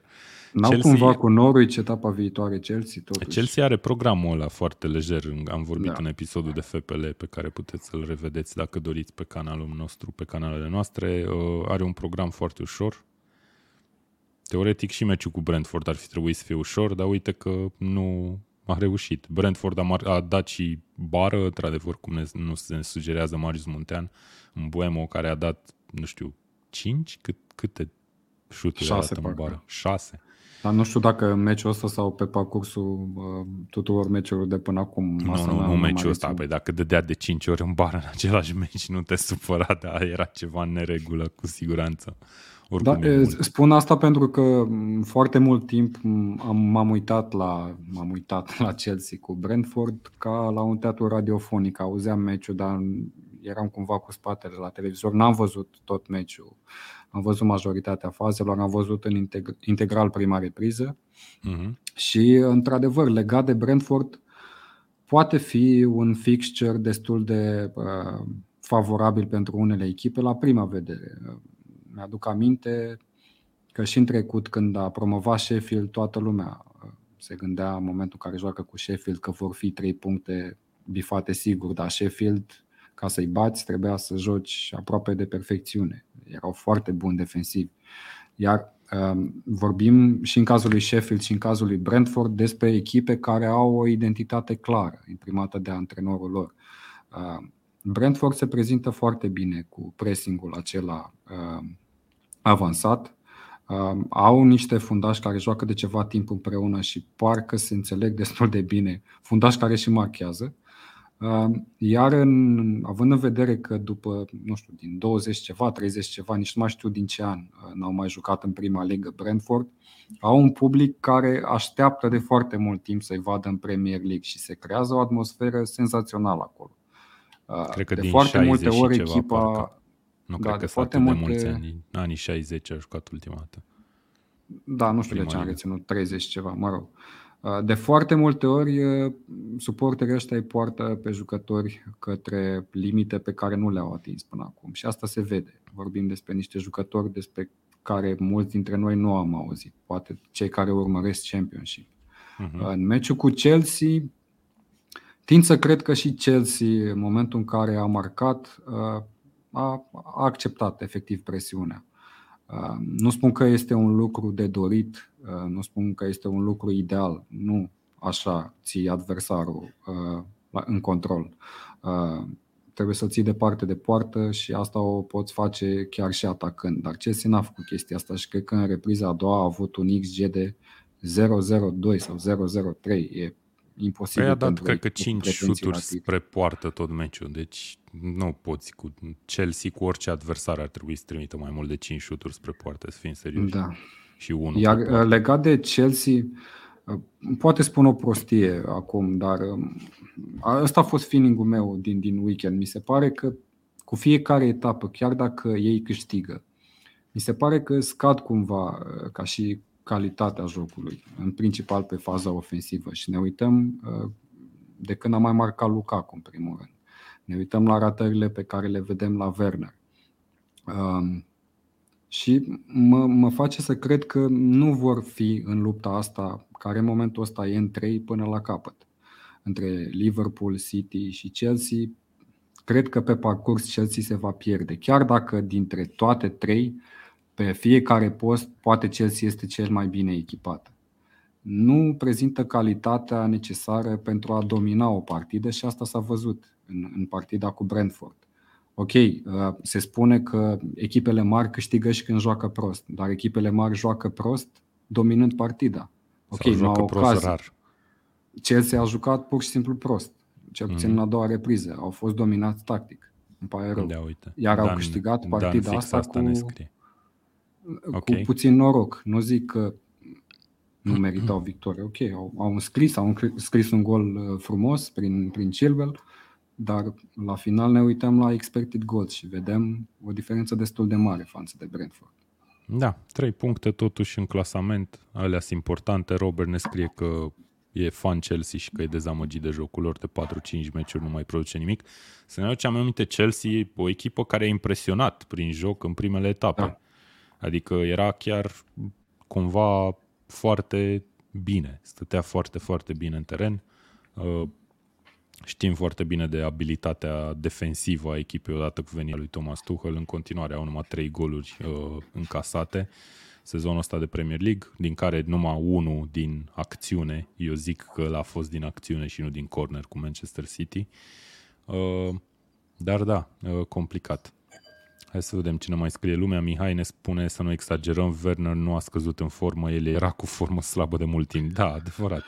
N-au Chelsea- cumva cu Norwich etapa viitoare Chelsea totuși. Chelsea are programul ăla foarte lejer. Am vorbit Da. în episodul de FPL pe care puteți să-l revedeți dacă doriți pe canalul nostru, pe canalele noastre. Uh, Are un program foarte ușor. Teoretic și meciul cu Brentford ar fi trebuit să fie ușor, dar uite că nu a reușit. Brentford a, mar- a dat și bară, într-adevăr, cum ne, nu se sugerează Marius Muntean, în Buemo, care a dat, nu știu, 5? Cât, câte șuturi a Șase, dat în parcă. bară? 6. Dar nu știu dacă în meciul ăsta sau pe parcursul uh, tuturor meciurilor de până acum. Nu, Asta nu, n-am- nu n-am meciul mai ăsta. reținut. Păi dacă dădea de 5 ori în bară în același meci, nu te supăra, dar era ceva în neregulă, cu siguranță. Oricum Da, e e, mult. spun asta pentru că m, foarte mult timp m, am, m-am uitat la m-am uitat [LAUGHS] la Chelsea cu Brentford ca la un teatru radiofonic. Auzeam meciul, dar eram cumva cu spatele la televizor. N-am văzut tot meciul. Am văzut majoritatea fazelor, am văzut în integ- integral prima repriză. Mhm. Și, într-adevăr, legat de Brentford, poate fi un fixture destul de uh, favorabil pentru unele echipe la prima vedere. Uh, Mi-aduc aminte că și în trecut, când a promovat Sheffield, toată lumea uh, se gândea în momentul în care joacă cu Sheffield că vor fi trei puncte bifate sigur, dar Sheffield, ca să-i bați, trebuia să joci aproape de perfecțiune. Erau foarte buni defensivi. Iar um, vorbim și în cazul lui Sheffield și în cazul lui Brentford despre echipe care au o identitate clară, imprimată de antrenorul lor. Uh, Brentford se prezintă foarte bine cu pressingul acela uh, avansat. Uh, au niște fundași care joacă de ceva timp împreună și parcă se înțeleg destul de bine. Fundași care și marchează. Iar în, având în vedere că după, nu știu, din 20 ceva, 30 ceva, nici nu mai știu din ce an n-au mai jucat în prima ligă Brentford, au un public care așteaptă de foarte mult timp să-i vadă în Premier League și se creează o atmosferă senzațională acolo. Cred că de din foarte multe ori ceva, echipa. Parcă. Nu da, cred că de foarte multe... de mulți ani. Din anii 60 a jucat ultima dată. Da, nu știu Prima de ce am reținut 30 ceva, mă rog. De foarte multe ori, suporterii ăștia îi poartă pe jucători către limite pe care nu le-au atins până acum. Și asta se vede. Vorbim despre niște jucători despre care mulți dintre noi nu am auzit. Poate cei care urmăresc Championship. Uh-huh. În meciul cu Chelsea, tind să cred că și Chelsea, în momentul în care a marcat, a, acceptat efectiv presiunea. Nu spun că este un lucru de dorit, nu spun că este un lucru ideal, nu așa ții adversarul în control. Trebuie să ții departe de poartă și asta o poți face chiar și atacând. Dar Chelsea n-a făcut chestia asta și cred că în repriza a doua a avut un XG de 0-0-2 sau 0-0-3. E imposibil. Păi a dat, cred că 5 șuturi spre poartă tot meciul, deci nu poți cu Chelsea, cu orice adversar ar trebui să trimită mai mult de 5 șuturi spre poartă, să fim serios. Da. Și unul Iar uh, legat de Chelsea, uh, poate spun o prostie acum, dar uh, ăsta a fost feeling-ul meu din, din weekend. Mi se pare că cu fiecare etapă, chiar dacă ei câștigă, mi se pare că scad cumva ca și calitatea jocului, în principal pe faza ofensivă. Și ne uităm uh, de când a mai marcat Lukaku, în primul rând. Ne uităm la ratările pe care le vedem la Werner. Um, și mă, mă face să cred că nu vor fi în lupta asta, care în momentul ăsta e în 3 până la capăt. Între Liverpool, City și Chelsea, cred că pe parcurs Chelsea se va pierde. Chiar dacă dintre toate trei pe fiecare post, poate Chelsea este cel mai bine echipat. Nu prezintă calitatea necesară pentru a domina o partidă și asta s-a văzut în, în partida cu Brentford. Ok, uh, se spune că echipele mari câștigă și când joacă prost, dar echipele mari joacă prost dominând partida. Ok, Sau nu au prost rar. Chelsea a jucat pur și simplu prost, cel puțin mm-hmm. în a doua repriză. Au fost dominați tactic. Îmi pare rău. Da, uite. Iar Dan, au câștigat partida Dan asta, asta cu, okay. cu puțin noroc. Nu zic că nu meritau victorie. Ok, au, au înscris, au scris un gol uh, frumos prin, prin Chilwell, dar la final ne uităm la expected goals și vedem o diferență destul de mare față de Brentford. Da, trei puncte totuși în clasament, alea sunt importante. Robert ne scrie că e fan Chelsea și că e dezamăgit de jocul lor de 4-5 meciuri, nu mai produce nimic. Să ne aducem aminte, Chelsea e o echipă care a impresionat prin joc în primele etape. Da. Adică era chiar cumva foarte bine, stătea foarte, foarte bine în teren. Uh, știm foarte bine de abilitatea defensivă a echipei odată cu venirea lui Thomas Tuchel. În continuare au numai trei goluri uh, încasate sezonul ăsta de Premier League, din care numai unul din acțiune. Eu zic că l-a fost din acțiune și nu din corner cu Manchester City. Uh, dar da, complicat. Hai să vedem cine mai scrie lumea. Mihai ne spune să nu exagerăm, Werner nu a scăzut în formă, el era cu formă slabă de mult timp. Da, adevărat.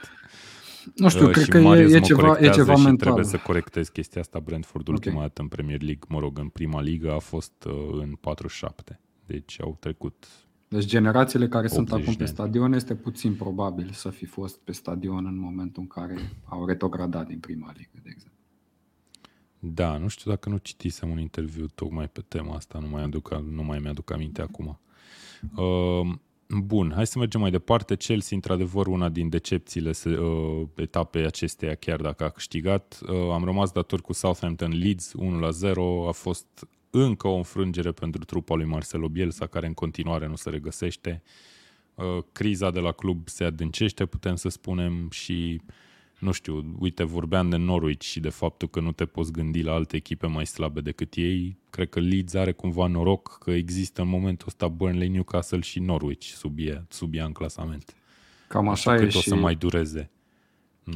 Nu știu, uh, cred că e, e, ceva, e ceva și mental. trebuie să corectez chestia asta. Brentford okay. ultima dată în Premier League, mă rog, în prima ligă a fost uh, în 47. Deci au trecut deci generațiile care sunt acum pe stadion este puțin probabil să fi fost pe stadion în momentul în care au retrogradat din prima ligă, de exemplu. Da, nu știu dacă nu citisem un interviu tocmai pe tema asta, nu mai, aduc, nu mai mi-aduc aminte acum. Uh, bun, hai să mergem mai departe. Chelsea, într-adevăr, una din decepțiile uh, etapei acesteia, chiar dacă a câștigat. Uh, am rămas dator cu Southampton Leeds 1-0, a fost încă o înfrângere pentru trupa lui Marcelo Bielsa, care în continuare nu se regăsește. Uh, criza de la club se adâncește, putem să spunem, și uh, nu știu, uite, vorbeam de Norwich și de faptul că nu te poți gândi la alte echipe mai slabe decât ei. Cred că Leeds are cumva noroc că există în momentul ăsta Burnley, Newcastle și Norwich sub ea, sub ea în clasament. Cam așa, așa e și... o să mai dureze.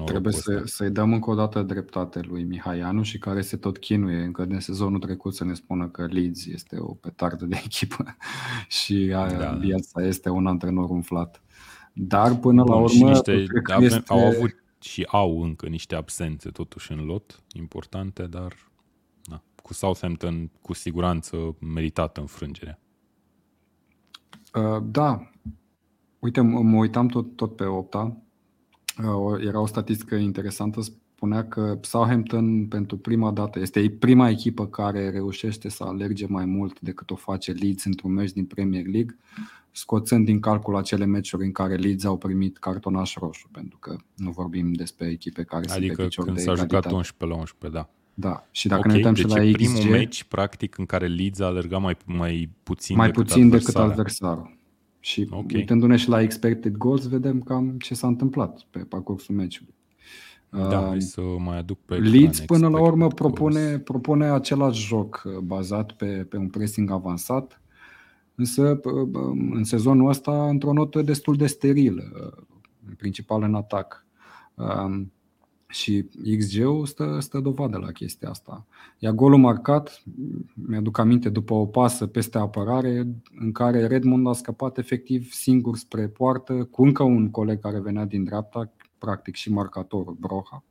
Trebuie să, să-i dăm încă o dată dreptate lui Mihaianu și care se tot chinuie încă din sezonul trecut să ne spună că Leeds este o petardă de echipă [LAUGHS] și da. viața este un antrenor umflat. Dar până Bun, la urmă... Și niște, avem, este... Au avut și au încă niște absențe totuși în lot importante, dar na, cu Southampton cu siguranță meritată înfrângerea. Uh, da. Uite, mă uitam tot, tot pe opta. Uh, era o statistică interesantă, spunea că Southampton pentru prima dată este prima echipă care reușește să alerge mai mult decât o face Leeds într-un meci din Premier League scoțând din calcul acele meciuri în care Leeds au primit cartonaș roșu, pentru că nu vorbim despre echipe care adică sunt pe picior când de s-a jucat 11 la 11, da. Da, și dacă okay, ne uităm deci și la XG, primul meci, practic, în care Leeds a alergat mai, mai puțin mai decât puțin decât adversarul. Și okay. uitându-ne și la expected goals, vedem cam ce s-a întâmplat pe parcursul meciului. Da, uh, să mai aduc pe Leeds până la urmă propune, propune același joc uh, bazat pe, pe un pressing avansat, însă în sezonul ăsta într-o notă destul de sterilă, în principal în atac. Și XG-ul stă, stă dovadă la chestia asta. Ia golul marcat, mi-aduc aminte, după o pasă peste apărare, în care Redmond a scăpat efectiv singur spre poartă, cu încă un coleg care venea din dreapta, practic și marcatorul, Broha,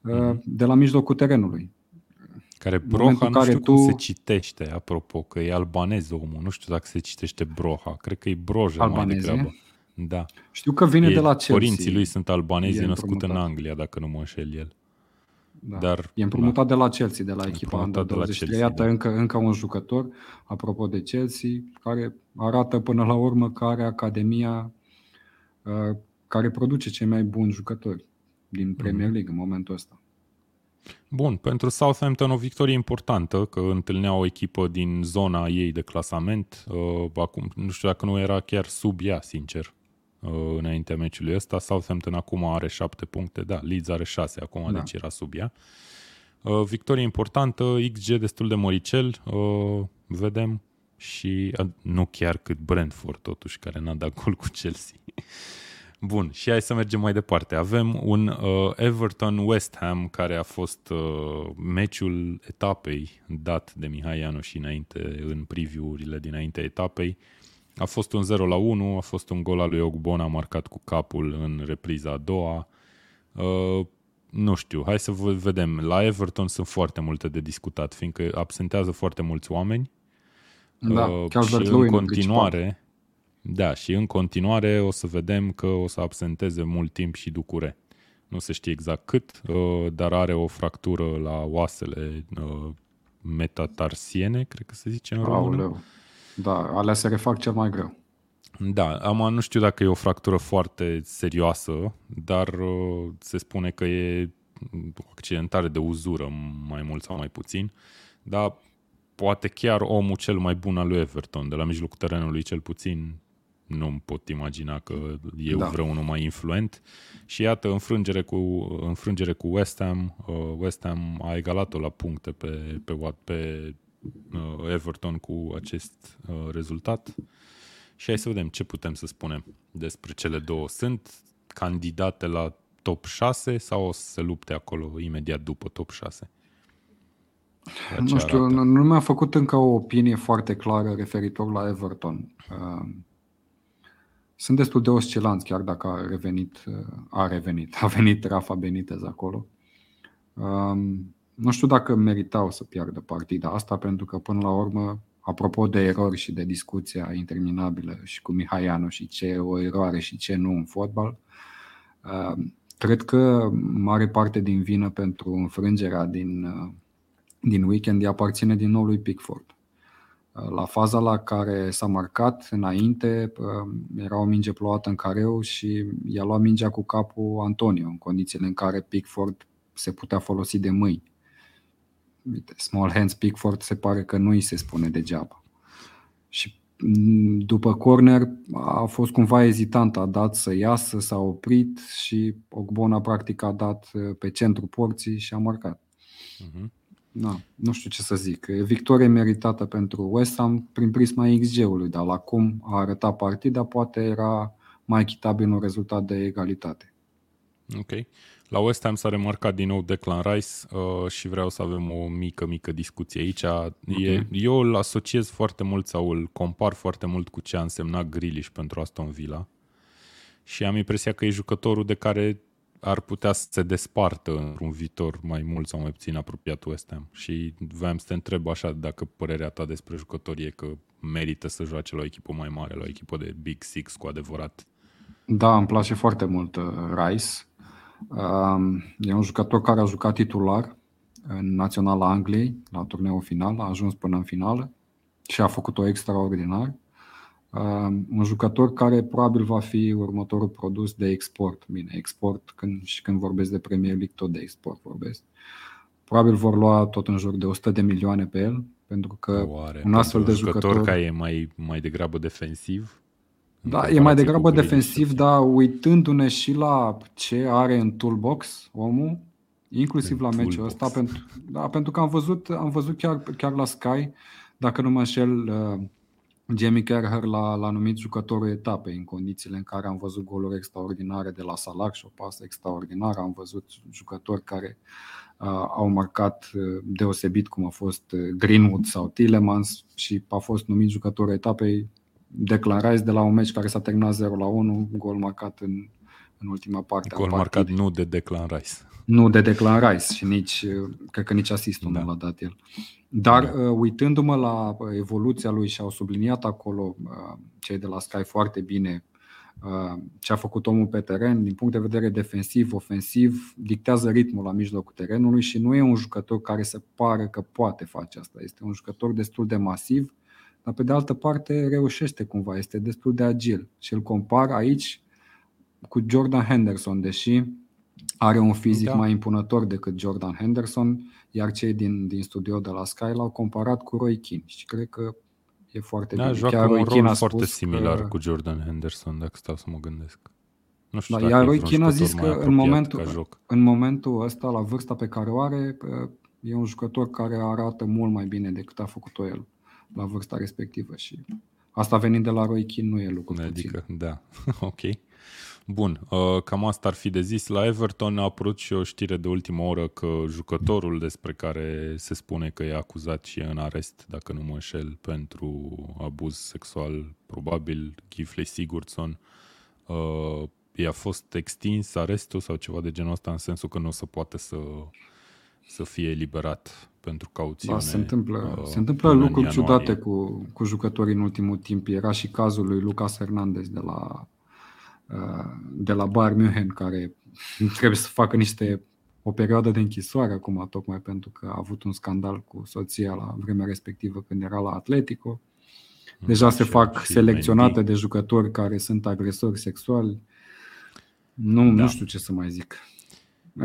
mhm. de la mijlocul terenului. Care Broha, nu care știu tu... cum se citește, apropo, că e albanez omul, nu știu dacă se citește Broha, cred că e Broja Albaneze? mai degrabă. Da. Știu că vine e, de la Chelsea. Părinții lui sunt albanezi, e născut în Anglia, dacă nu mă înșel el. Da. Dar, e împrumutat da. de la Chelsea, de la echipa Under 23. Iată da. încă, încă un jucător, apropo de Chelsea, care arată până la urmă că are academia uh, care produce cei mai buni jucători din Premier mhm. League mm. în momentul ăsta. Bun, pentru Southampton o victorie importantă, că întâlnea o echipă din zona ei de clasament. Uh, acum, nu știu dacă nu era chiar sub ea, sincer, uh, înaintea meciului ăsta. Southampton acum are șapte puncte, da, Leeds are șase acum, da. deci era sub ea. Uh, victorie importantă, XG destul de moricel, uh, vedem, și uh, nu chiar cât Brentford, totuși, care n-a dat gol cu Chelsea. [LAUGHS] Bun, și hai să mergem mai departe. Avem un uh, Everton-West Ham care a fost uh, meciul etapei dat de Mihai Ianu și înainte, în preview-urile dinainte etapei. A fost un 0 la 1, a fost un gol al lui Ogbona marcat cu capul în repriza a doua. Uh, nu știu, hai să vedem. La Everton sunt foarte multe de discutat, fiindcă absentează foarte mulți oameni. Da, uh, și în continuare, da, și în continuare o să vedem că o să absenteze mult timp și Ducure. Nu se știe exact cât, uh, dar are o fractură la oasele uh, metatarsiene, cred că se zice în română. Aoleu. Da, alea se refac cel mai greu. Da, am, nu știu dacă e o fractură foarte serioasă, dar uh, se spune că e o accidentare de uzură, mai mult sau mai puțin, dar poate chiar omul cel mai bun al lui Everton, de la mijlocul terenului cel puțin, nu pot imagina că e da. vreunul mai influent. Și iată, înfrângere cu, înfrângere cu West Ham. Uh, West Ham a egalat-o la puncte pe, pe, pe uh, Everton cu acest uh, rezultat. Și hai să vedem ce putem să spunem despre cele două. Sunt candidate la top 6 sau o să se lupte acolo imediat după top 6? Nu știu, arată. nu mi-a făcut încă o opinie foarte clară referitor la Everton. Uh, sunt destul de oscilanți, chiar dacă a revenit, a revenit, a venit Rafa Benitez acolo. Um, nu știu dacă meritau să piardă partida asta, pentru că până la urmă, apropo de erori și de discuția interminabilă și cu Mihaianu și ce e o eroare și ce nu în fotbal, um, cred că mare parte din vină pentru înfrângerea din, din weekend aparține din nou lui Pickford. La faza la care s-a marcat înainte, era o minge plouată în careu și i-a luat mingea cu capul Antonio, în condițiile în care Pickford se putea folosi de mâini. Uite, small hands Pickford se pare că nu îi se spune degeaba. Și mm, după corner a fost cumva ezitant, a dat să iasă, s-a oprit și Ogbona practic a dat pe centru porții și a marcat. Uh-huh. Da, nu știu ce să zic. E victorie meritată pentru West Ham prin prisma XG-ului, dar la cum a arătat partida, poate era mai echitabil un rezultat de egalitate. Ok. La West Ham s-a remarcat din nou Declan Rice uh, și vreau să avem o mică, mică discuție aici. Okay. E, eu îl asociez foarte mult sau îl compar foarte mult cu ce a însemnat Grealish pentru Aston Villa și am impresia că e jucătorul de care ar putea să se despartă într-un viitor mai mult sau mai puțin apropiat West Ham. Și voiam să te întreb așa dacă părerea ta despre jucătorie că merită să joace la o echipă mai mare, la o echipă de Big Six cu adevărat. Da, îmi place foarte mult uh, Rice. Um, e un jucător care a jucat titular în Naționala Angliei, la turneul final, a ajuns până în finală și a făcut-o extraordinar. Um, un jucător care probabil va fi următorul produs de export. Bine, export când, și când vorbesc de Premier League, tot de export vorbesc. Probabil vor lua tot în jur de 100 de milioane pe el, pentru că Oare, un astfel de jucător, jucător care e mai, mai degrabă defensiv? Da, e mai degrabă defensiv, dar uitându-ne și la ce are în toolbox omul, inclusiv în la meciul ăsta, pentru, da, pentru că am văzut, am văzut chiar, chiar la Sky, dacă nu mă înșel, uh, Jamie Carragher l-a, l-a numit jucătorul etapei în condițiile în care am văzut goluri extraordinare de la Salah și o pasă extraordinară. Am văzut jucători care uh, au marcat uh, deosebit cum a fost uh, Greenwood sau Tillemans și a fost numit jucătorul etapei Declan de la un meci care s-a terminat 0 la 1, gol marcat în, în ultima parte gol a marcat nu de Declan Rice. Nu de Declan Rice și nici, cred că nici asistul da. nu l-a dat el. Dar da. uh, uitându-mă la uh, evoluția lui și au subliniat acolo uh, cei de la Sky foarte bine ce a făcut omul pe teren, din punct de vedere defensiv, ofensiv, dictează ritmul la mijlocul terenului și nu e un jucător care se pare că poate face asta. Este un jucător destul de masiv, dar pe de altă parte reușește cumva, este destul de agil. Și îl compar aici cu Jordan Henderson, deși are un fizic da. mai impunător decât Jordan Henderson, iar cei din, din studio de la Sky l-au comparat cu Roy Keane și cred că e foarte da, bine. Joacă Chiar un Roy rol foarte similar că... cu Jordan Henderson, dacă stau să mă gândesc. Nu știu da, iar Roy Keane a zis că în momentul, în momentul ăsta, la vârsta pe care o are, e un jucător care arată mult mai bine decât a făcut-o el la vârsta respectivă și asta venind de la Roy Keane nu e lucru adică, puțin. da, [LAUGHS] ok. Bun, uh, cam asta ar fi de zis. La Everton a apărut și o știre de ultimă oră că jucătorul despre care se spune că e acuzat și e în arest, dacă nu mă înșel, pentru abuz sexual, probabil Gifley Sigurdsson, uh, i-a fost extins arestul sau ceva de genul ăsta, în sensul că nu o să poate să, să fie eliberat pentru cauțiune. Da, se întâmplă, uh, se întâmplă lucruri ciudate cu, cu jucătorii în ultimul timp. Era și cazul lui Lucas Hernandez de la, uh, de la Bayern München, care [LAUGHS] trebuie să facă niște o perioadă de închisoare acum, tocmai pentru că a avut un scandal cu soția la vremea respectivă când era la Atletico. Mm, Deja se fac selecționate de jucători care sunt agresori sexuali. Nu, da. nu știu ce să mai zic.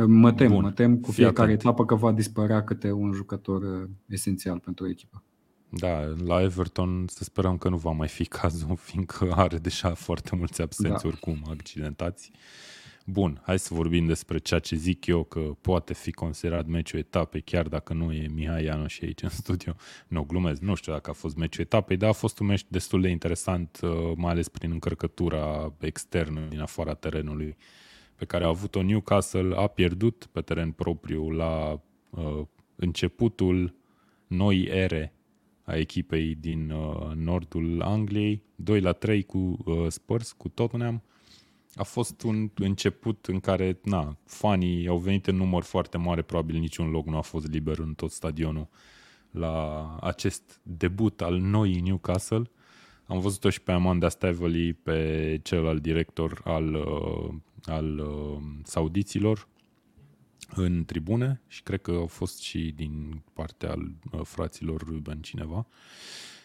Mă tem, Bun. mă tem cu fiecare etapă că va dispărea câte un jucător uh, esențial pentru echipă. Da, la Everton să sperăm că nu va mai fi [LAUGHS] cazul, fiindcă are deja foarte mulți absenți da. oricum accidentați. Bun, hai să vorbim despre ceea ce zic eu că poate fi considerat meciul etapei, chiar dacă nu e Mihai Ianu și aici în studio. Nu, glumesc, nu știu dacă a fost meciul etapei, dar a fost un meci destul de interesant, uh, mai ales prin încărcătura externă din afara terenului pe care a avut-o Newcastle a pierdut pe teren propriu la uh, începutul noi ere a echipei din uh, nordul Angliei, 2 la 3 cu uh, Spurs, cu Tottenham. A fost un început în care, na, fanii au venit în număr foarte mare, probabil niciun loc nu a fost liber în tot stadionul la acest debut al noii Newcastle. Am văzut-o și pe Amanda Stavely, pe celălalt director al uh, al uh, saudiților în tribune și cred că au fost și din partea al uh, fraților Ruben cineva.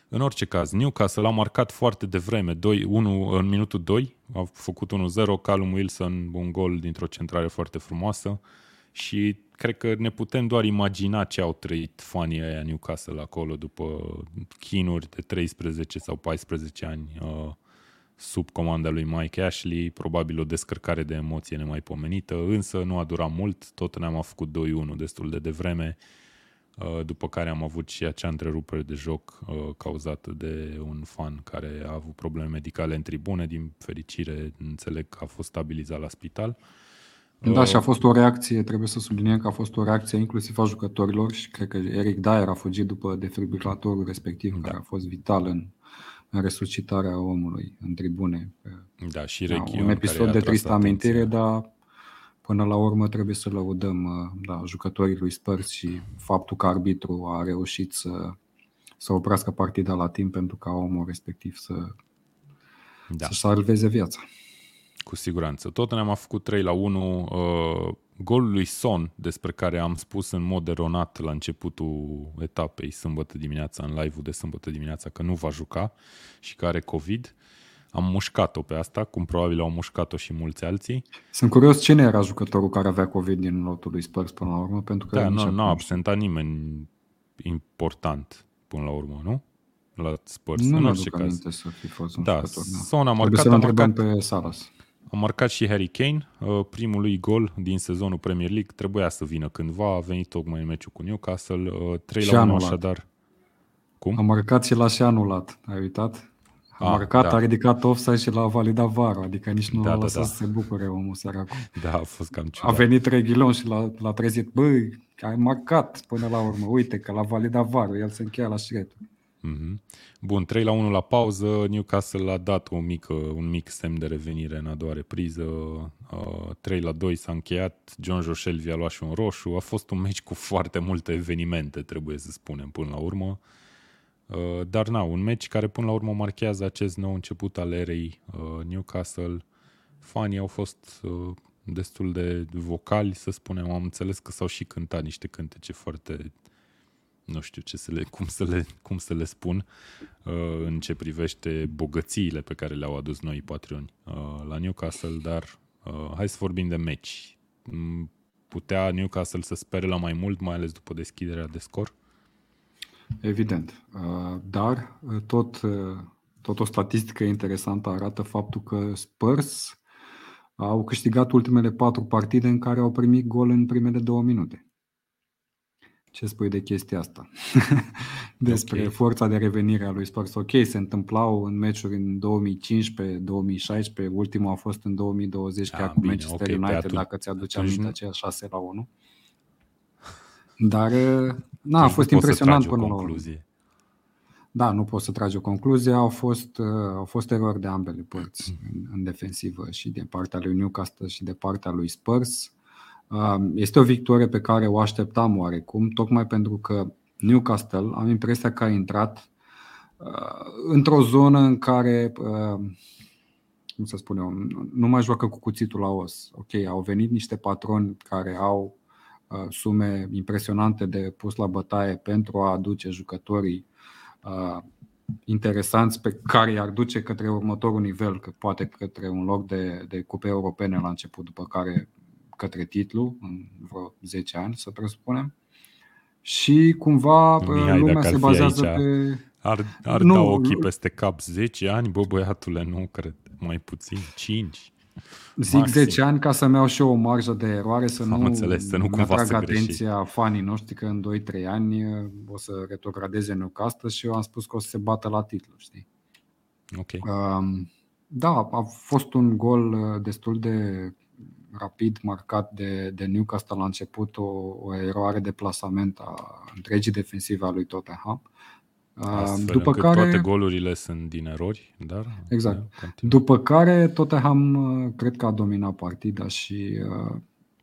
În orice caz, Newcastle a marcat foarte devreme, 2, 1, în minutul 2, a făcut 1-0, Callum Wilson, un gol dintr-o centrare foarte frumoasă și cred că ne putem doar imagina ce au trăit fanii aia Newcastle acolo după chinuri de 13 sau 14 ani uh, sub comanda lui Mike Ashley, probabil o descărcare de emoție nemaipomenită, însă nu a durat mult, tot ne-am făcut 2-1 destul de devreme, uh, după care am avut și acea întrerupere de joc uh, cauzată de un fan care a avut probleme medicale în tribune, din fericire înțeleg că a fost stabilizat la spital. Da, și a fost o reacție, trebuie să subliniem că a fost o reacție inclusiv a jucătorilor și cred că Eric Dyer a fugit după defibrilatorul respectiv, da. care a fost vital în, în resuscitarea omului în tribune. Da, și da, Un episod de tristă amintire, dar până la urmă trebuie să lăudăm da, jucătorii lui Spurs și faptul că arbitru a reușit să, să oprească partida la timp pentru ca omul respectiv să, da. să salveze viața. Cu siguranță. Tot ne-am făcut 3 la 1. Uh, golul lui Son, despre care am spus în mod eronat la începutul etapei sâmbătă dimineața, în live-ul de sâmbătă dimineața, că nu va juca și că are COVID. Am mușcat-o pe asta, cum probabil au mușcat-o și mulți alții. Sunt curios cine era jucătorul care avea COVID din lotul lui Spurs până la urmă, pentru că da, nu, nu a absentat nimeni important până la urmă, nu? La Spurs, nu în orice caz. să fi fost un da, jucător, da. Son a marcat, să a marcat pe Salas. A marcat și Harry Kane, uh, primul lui gol din sezonul Premier League. Trebuia să vină cândva, a venit tocmai în meciul cu Newcastle. 3 uh, la 1 așadar. Cum? A marcat și l-a și anulat, ai uitat? A, a marcat, da. a ridicat offside și l-a validat var adică nici nu da, l-a da, lăsat da. să se bucure omul săracul. Da, a fost cam ciudat. A venit Reghilon și l-a, l-a trezit, băi, ai marcat până la urmă, uite că l-a validat var el se încheia la șiretul. Mm-hmm. Bun, 3 la 1 la pauză, Newcastle a dat o mică, un mic semn de revenire în a doua repriză, uh, 3 la 2 s-a încheiat, John Joshelvi a luat și un roșu, a fost un meci cu foarte multe evenimente, trebuie să spunem, până la urmă. Uh, dar na, un meci care până la urmă marchează acest nou început al erei uh, Newcastle. Fanii au fost uh, destul de vocali, să spunem, am înțeles că s-au și cântat niște cântece foarte nu știu ce să le, cum, să le, cum să le spun uh, în ce privește bogățiile pe care le-au adus noi patroni uh, la Newcastle, dar uh, hai să vorbim de meci. Mm, putea Newcastle să spere la mai mult, mai ales după deschiderea de scor? Evident, uh, dar uh, tot, uh, tot o statistică interesantă arată faptul că Spurs au câștigat ultimele patru partide în care au primit gol în primele două minute. Ce spui de chestia asta? [LAUGHS] Despre okay. forța de revenire a lui Spurs. Ok, se întâmplau în meciuri în 2015, 2016, ultimul a fost în 2020, da, chiar cu Manchester okay, United, dacă ți-aduce aminte, aceea 6 la 1. [LAUGHS] Dar na, a fost impresionant până la urmă. Da, nu poți să tragi o concluzie. Au fost, uh, au fost erori de ambele părți în, în defensivă și de partea lui Newcastle și de partea lui Spurs. Este o victorie pe care o așteptam oarecum, tocmai pentru că Newcastle am impresia că a intrat într-o zonă în care, cum să spun eu, nu mai joacă cu cuțitul la os. Ok, au venit niște patroni care au sume impresionante de pus la bătaie pentru a aduce jucătorii interesanți pe care i-ar duce către următorul nivel, că poate către un loc de, de cupe europene la început, după care către titlu în vreo 10 ani, să presupunem. Și cumva Mihai, lumea se bazează aici, pe... Ar, ar nu, da ochii peste cap 10 ani, bă băiatule, nu cred, mai puțin, 5. Zic maxim. 10 ani ca să-mi iau și eu o marjă de eroare, să Am nu, înțeles, să nu cumva atrag atenția greși. fanii noștri că în 2-3 ani uh, o să retrogradeze Newcastle și eu am spus că o să se bată la titlu, știi? Ok. Um, da, a fost un gol uh, destul de rapid marcat de, de Newcastle la început o, o eroare de plasament a întregii defensive a lui Tottenham. Astfel După care toate golurile sunt din erori, dar Exact. După care Tottenham uh, cred că a dominat partida și uh,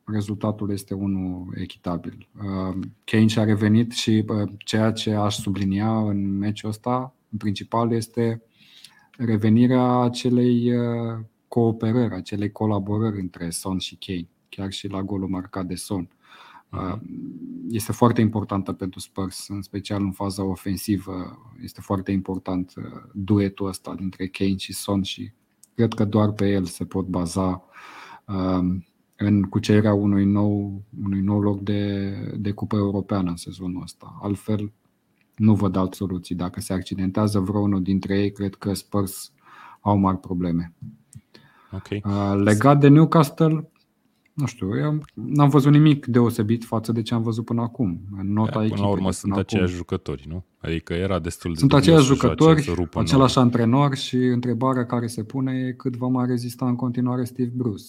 rezultatul este unul echitabil. Uh, Kane și-a revenit și ceea ce aș sublinia în meciul ăsta, în principal, este revenirea acelei cooperări, acelei colaborări între Son și Kane, chiar și la golul marcat de Son. Uh-huh. Este foarte importantă pentru Spurs, în special în faza ofensivă. Este foarte important uh, duetul ăsta dintre Kane și Son și cred că doar pe el se pot baza um, în cucerirea unui nou, unui nou loc de, de cupă europeană în sezonul ăsta. Altfel, nu văd alte soluții. Dacă se accidentează vreunul dintre ei, cred că Spurs au mari probleme. Okay. Legat de Newcastle, nu știu, eu n-am văzut nimic deosebit față de ce am văzut până acum. În nota până la urmă sunt aceiași acum. jucători, nu? Adică era destul de Sunt aceiași jucători, același antrenor și întrebarea care se pune e cât va mai rezista în continuare Steve Bruce.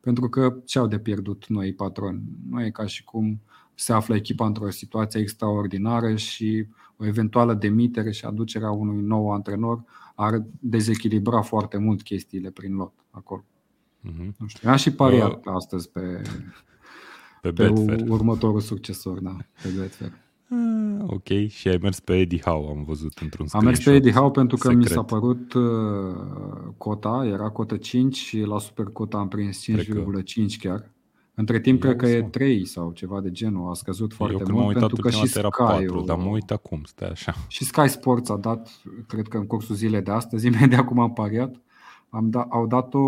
Pentru că ce au de pierdut noi patroni? Nu e ca și cum se află echipa într-o situație extraordinară și o eventuală demitere și aducerea unui nou antrenor ar dezechilibra foarte mult chestiile prin lot acolo. Uh-huh. Nu știu. Am și pariat uh, astăzi pe, pe, pe următorul succesor, da, pe Betfair. Uh, ok, și ai mers pe Eddie Howe, am văzut într-un Am mers pe Eddie Howe pentru că secret. mi s-a părut uh, cota, era cota 5 și la super cota am prins 5,5 chiar. Între timp, cred că e 3 sau ceva de genul, a scăzut foarte Eu mult pentru că și Sky era 4, dar mă uit acum, stai așa. Și Sky Sports a dat, cred că în cursul zilei de astăzi, [LAUGHS] imediat cum am pariat, am da, au dat o,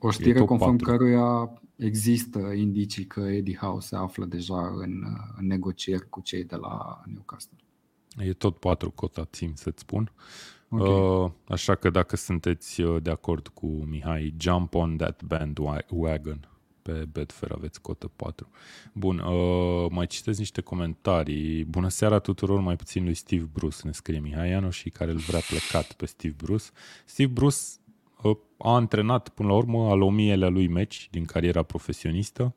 o știre conform 4. căruia există indicii că Eddie Howe se află deja în, în negocieri cu cei de la Newcastle. E tot 4 cota, țin să-ți spun. Okay. Uh, așa că dacă sunteți uh, de acord cu Mihai, jump on that bandwagon. Pe Betfair aveți cotă 4. Bun, uh, mai citesc niște comentarii. Bună seara tuturor, mai puțin lui Steve Bruce, ne scrie Mihai Iano și care îl vrea plecat pe Steve Bruce. Steve Bruce uh, a antrenat până la urmă al omieilea lui meci din cariera profesionistă.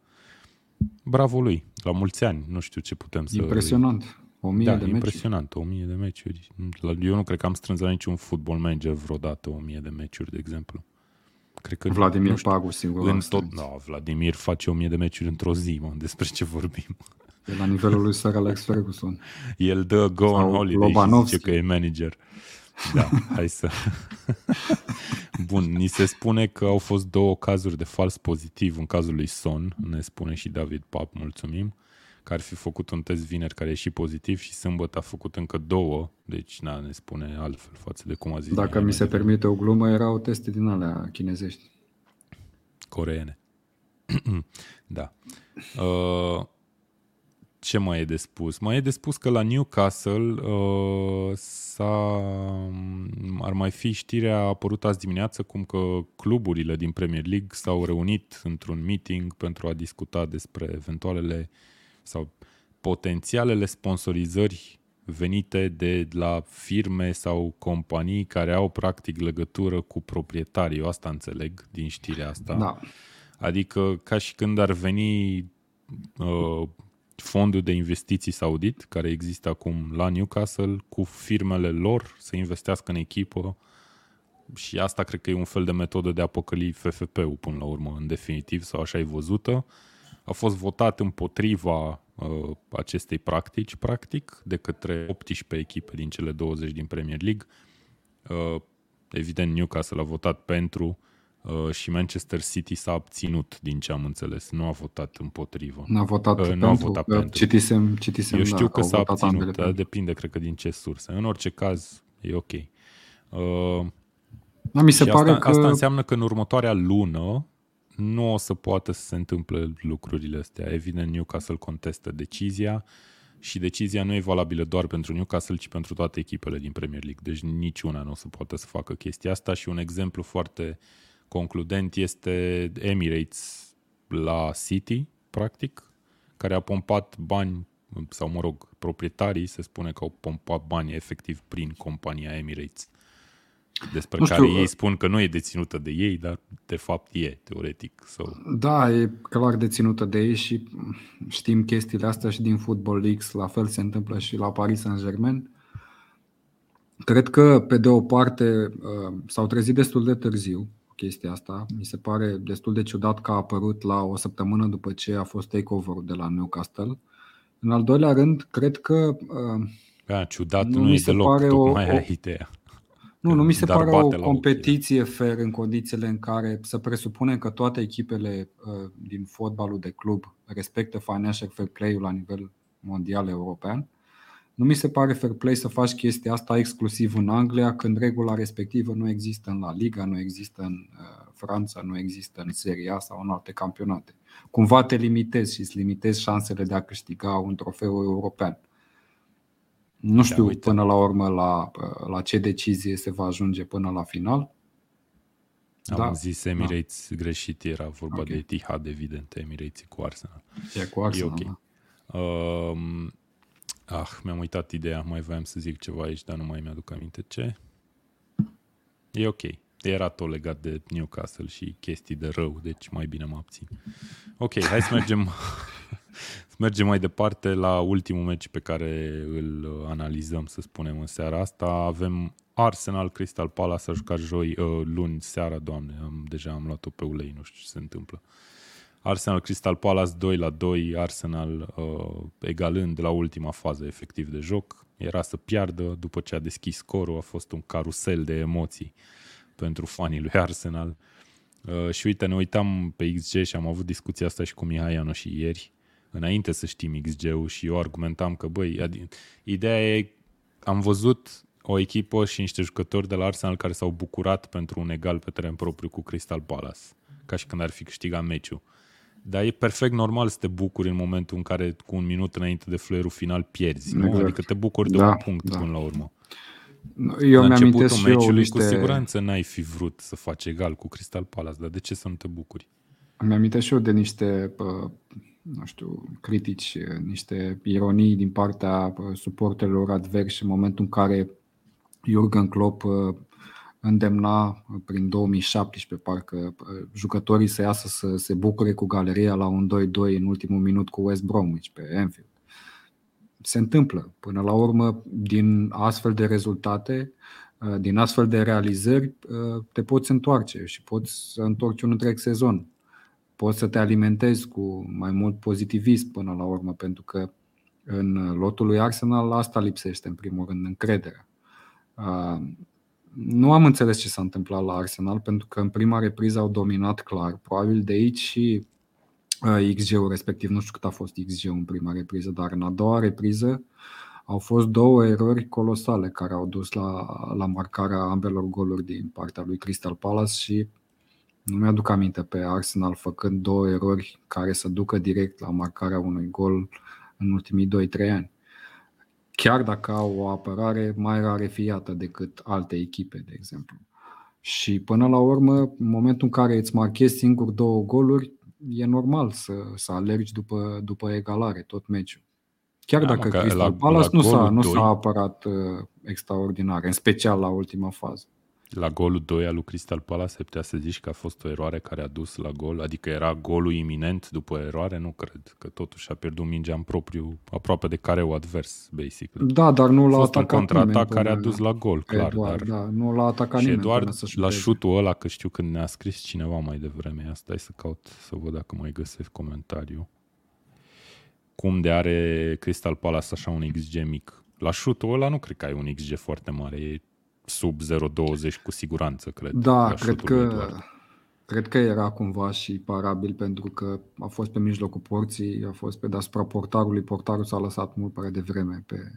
Bravo lui, la mulți ani, nu știu ce putem să... Impresionant. O mie da, de impresionant, o mie de meciuri. Eu nu cred că am strâns la niciun football manager vreodată o mie de meciuri, de exemplu. Cred că, Vladimir știu, Pagu singur. În tot, da, Vladimir face o mie de meciuri într-o zi, mă, despre ce vorbim. E la nivelul lui Sir Alex Ferguson. El dă go on holiday și zice că e manager. Da, hai să... [LAUGHS] Bun, ni se spune că au fost două cazuri de fals pozitiv în cazul lui Son, ne spune și David Pap, mulțumim că ar fi făcut un test vineri care e și pozitiv și sâmbătă a făcut încă două, deci na, ne spune altfel față de cum a zis. Dacă mi se permite o glumă, erau teste din alea chinezești. Coreene. [CLEARS THROAT] da. Uh, ce mai e de spus? Mai e de spus că la Newcastle uh, s-a, ar mai fi știrea a apărut azi dimineață cum că cluburile din Premier League s-au reunit într-un meeting pentru a discuta despre eventualele uh, sau potențialele sponsorizări venite de la firme sau companii care au practic legătură cu proprietarii. Eu asta înțeleg din știrea asta. Da. Adică ca și când ar veni uh, fondul de investiții saudit, care există acum la Newcastle, cu firmele lor să investească în echipă și asta cred că e un fel de metodă de a păcăli FFP-ul până la urmă, în definitiv, sau așa e văzută. Uh, a fost votat împotriva uh, acestei practici, practic, de către 18 echipe din cele 20 din Premier League. Uh, evident, Newcastle a votat pentru uh, și Manchester City s-a abținut, din ce am înțeles. Nu a votat împotrivă. Nu a votat, uh, pentru, a votat pentru. Citisem, citisem, Eu știu da, că s-a abținut, dar depinde, cred că, din ce sursă. În orice caz, e ok. Uh, da, mi se pare asta, că... asta înseamnă că în următoarea lună nu o să poată să se întâmple lucrurile astea. Evident, Newcastle contestă decizia și decizia nu e valabilă doar pentru Newcastle, ci pentru toate echipele din Premier League. Deci niciuna nu o să poată să facă chestia asta și un exemplu foarte concludent este Emirates la City, practic, care a pompat bani sau, mă rog, proprietarii se spune că au pompat bani efectiv prin compania Emirates despre nu care știu, ei spun că nu e deținută de ei, dar de fapt e, teoretic. So. Da, e clar deținută de ei și știm chestiile astea și din Football Leagues, la fel se întâmplă și la Paris Saint-Germain. Cred că, pe de o parte, uh, s-au trezit destul de târziu chestia asta. Mi se pare destul de ciudat că a apărut la o săptămână după ce a fost takeover de la Newcastle. În al doilea rând, cred că... Da, ciudat nu, nu e deloc, pare tocmai o, o, ideea. Nu, nu mi se pare o competiție fair în condițiile în care să presupunem că toate echipele uh, din fotbalul de club respectă financial fair play-ul la nivel mondial european. Nu mi se pare fair play să faci chestia asta exclusiv în Anglia, când regula respectivă nu există în La Liga, nu există în uh, Franța, nu există în Serie A sau în alte campionate. Cumva te limitezi și îți limitezi șansele de a câștiga un trofeu european. Nu da, știu da, până la urmă la, la ce decizie se va ajunge până la final. Am da. zis Emirates da. greșit, era vorba okay. de Etihad, evident, Emirates cu Arsenal. E cu Arsenal, e okay. da. Um, ah, mi-am uitat ideea, mai voiam să zic ceva aici, dar nu mai mi-aduc aminte ce. E ok. era tot legat de Newcastle și chestii de rău, deci mai bine mă abțin. Ok, hai să mergem, să [LAUGHS] mergem mai departe la ultimul meci pe care îl analizăm, să spunem, în seara asta. Avem Arsenal Crystal Palace a jucat joi, uh, luni seara, doamne, am, deja am luat-o pe ulei, nu știu ce se întâmplă. Arsenal Crystal Palace 2 la 2, Arsenal uh, egalând la ultima fază efectiv de joc. Era să piardă după ce a deschis scorul, a fost un carusel de emoții pentru fanii lui Arsenal. Uh, și uite, ne uitam pe XG și am avut discuția asta și cu Mihai Iano și ieri, înainte să știm XG-ul și eu argumentam că, băi, ideea e, am văzut o echipă și niște jucători de la Arsenal care s-au bucurat pentru un egal pe teren propriu cu Crystal Palace, ca și când ar fi câștigat meciul. Dar e perfect normal să te bucuri în momentul în care cu un minut înainte de fluierul final pierzi, nu? Exact. Adică te bucuri de da, un punct da. până la urmă. Eu mi-am meciului, eu niște... cu siguranță n-ai fi vrut să faci egal cu Crystal Palace, dar de ce să nu te bucuri? Îmi amintesc și eu de niște, nu știu, critici, niște ironii din partea suporterilor adversi în momentul în care Jurgen Klopp îndemna prin 2017 parcă jucătorii să iasă să se bucure cu galeria la un 2-2 în ultimul minut cu West Bromwich pe Anfield. Se întâmplă. Până la urmă, din astfel de rezultate, din astfel de realizări, te poți întoarce și poți să întorci un întreg sezon. Poți să te alimentezi cu mai mult pozitivism până la urmă, pentru că în lotul lui Arsenal asta lipsește în primul rând, încrederea nu am înțeles ce s-a întâmplat la Arsenal, pentru că în prima repriză au dominat clar. Probabil de aici și uh, XG-ul respectiv, nu știu cât a fost XG-ul în prima repriză, dar în a doua repriză au fost două erori colosale care au dus la, la marcarea ambelor goluri din partea lui Crystal Palace și nu mi-aduc aminte pe Arsenal făcând două erori care să ducă direct la marcarea unui gol în ultimii 2-3 ani chiar dacă au o apărare mai rarefiată decât alte echipe, de exemplu. Și până la urmă, în momentul în care îți marchezi singur două goluri, e normal să, să alergi după, după egalare tot meciul. Chiar da, dacă Crystal Palace nu, s-a, nu s-a apărat uh, extraordinar, în special la ultima fază. La golul 2 al lui Crystal Palace se putea să zici că a fost o eroare care a dus la gol, adică era golul iminent după eroare? Nu cred, că totuși a pierdut mingea în propriu, aproape de careu advers, basic. Da, dar nu l-a atacat un contraatac care a dus la gol, clar. Eduard, dar... da, nu l-a atacat și nimeni doar la șutul ăla, că știu când ne-a scris cineva mai devreme, asta e să caut să văd dacă mai găsesc comentariu. Cum de are Crystal Palace așa un XG mic? La șutul ăla nu cred că ai un XG foarte mare, e sub 0,20 cu siguranță, cred. Da, cred că, cred că era cumva și parabil pentru că a fost pe mijlocul porții, a fost pe deasupra portarului, portarul s-a lăsat mult prea devreme pe,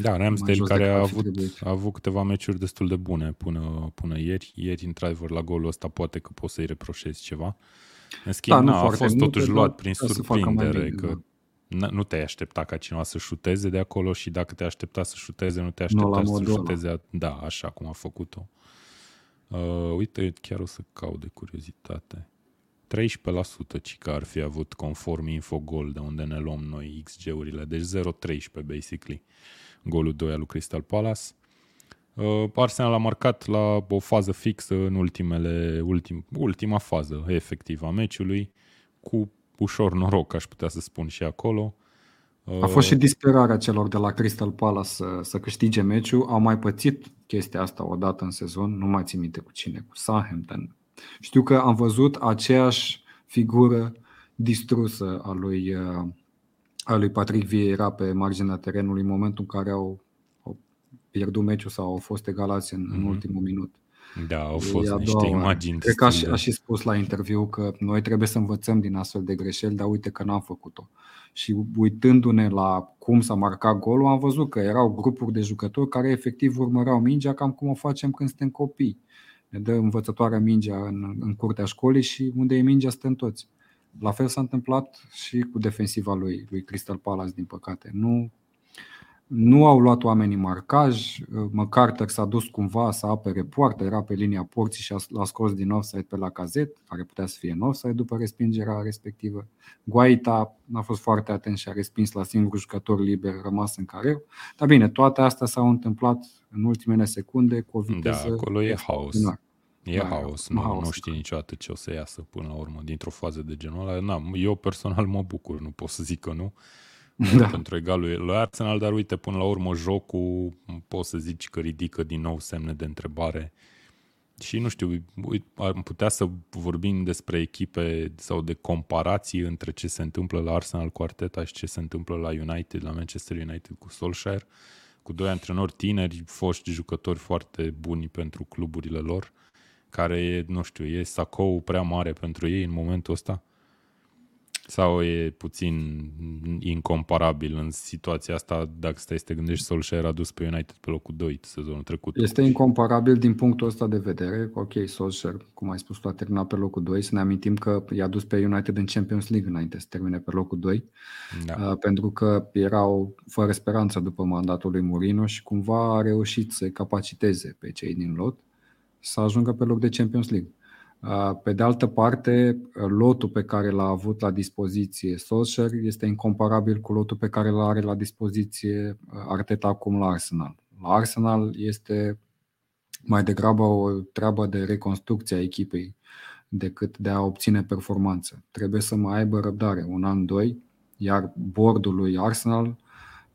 da, Ramsdale care a avut, a avut câteva meciuri destul de bune până, până ieri. Ieri, într-adevăr, la golul ăsta poate că poți să-i reproșezi ceva. În schimb, da, na, a fost totuși luat prin surprindere că da nu te-ai aștepta ca cineva să șuteze de acolo și dacă te aștepta să șuteze, nu te aștepta să șuteze, da, așa cum a făcut-o. Uh, uite, chiar o să caut de curiozitate. 13% ci că ar fi avut conform Infogol, de unde ne luăm noi XG-urile, deci 0-13 basically. Golul 2 al lui Crystal Palace. Uh, Arsenal a marcat la o fază fixă în ultimele, ultim, ultima fază efectivă a meciului, cu ușor noroc, aș putea să spun și acolo. A fost și disperarea celor de la Crystal Palace să, să câștige meciul. Au mai pățit chestia asta o dată în sezon, nu mai țin minte cu cine, cu Southampton. Știu că am văzut aceeași figură distrusă a lui, a lui Patrick Vieira pe marginea terenului în momentul în care au, au pierdut meciul sau au fost egalați în, mm-hmm. în mhm. ultimul minut. Da, au fost niște imagini. Cred că a, a și spus la interviu că noi trebuie să învățăm din astfel de greșeli, dar uite că n-am făcut-o. Și uitându-ne la cum s-a marcat golul, am văzut că erau grupuri de jucători care efectiv urmăreau mingea cam cum o facem când suntem copii. Ne dă învățătoarea mingea în, în curtea școlii și unde e mingea suntem toți. La fel s-a întâmplat și cu defensiva lui, lui Crystal Palace, din păcate. Nu nu au luat oamenii marcaj, McCarter s-a dus cumva să apere poartă, era pe linia porții și l-a scos din offside pe la cazet, care putea să fie în offside după respingerea respectivă. Guaita n-a fost foarte atent și a respins la singurul jucător liber rămas în careu. Dar bine, toate astea s-au întâmplat în ultimele secunde cu o viteză... Da, acolo e haos. E da, haos, nu, haos, nu știi niciodată ce o să iasă până la urmă dintr-o fază de genul ăla. Na, eu personal mă bucur, nu pot să zic că nu. Da. Pentru egalul lui Arsenal, dar uite, până la urmă jocul, poți să zici că ridică din nou semne de întrebare. Și nu știu, am putea să vorbim despre echipe sau de comparații între ce se întâmplă la Arsenal cu Arteta și ce se întâmplă la United, la Manchester United cu Solskjaer, cu doi antrenori tineri, foști jucători foarte buni pentru cluburile lor care e, nu știu, e sacou prea mare pentru ei în momentul ăsta? Sau e puțin incomparabil în situația asta, dacă stai să te gândești, Solskjaer a dus pe United pe locul 2 sezonul trecut. Este incomparabil din punctul ăsta de vedere. Ok, Solskjaer, cum ai spus tu, a terminat pe locul 2. Să ne amintim că i-a dus pe United în Champions League înainte să termine pe locul 2. Da. Uh, pentru că erau fără speranță după mandatul lui Mourinho și cumva a reușit să capaciteze pe cei din lot să ajungă pe loc de Champions League. Pe de altă parte, lotul pe care l-a avut la dispoziție Solskjaer este incomparabil cu lotul pe care l are la dispoziție Arteta acum la Arsenal. La Arsenal este mai degrabă o treabă de reconstrucție a echipei decât de a obține performanță. Trebuie să mai aibă răbdare un an, doi, iar bordul lui Arsenal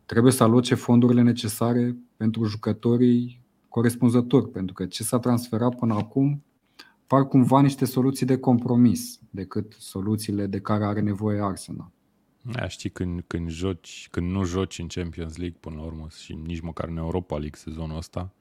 trebuie să aloce fondurile necesare pentru jucătorii corespunzător, pentru că ce s-a transferat până acum par cumva niște soluții de compromis decât soluțiile de care are nevoie Arsenal. Da, știi, când, când, joci, când nu joci în Champions League până la urmă și nici măcar în Europa League sezonul ăsta,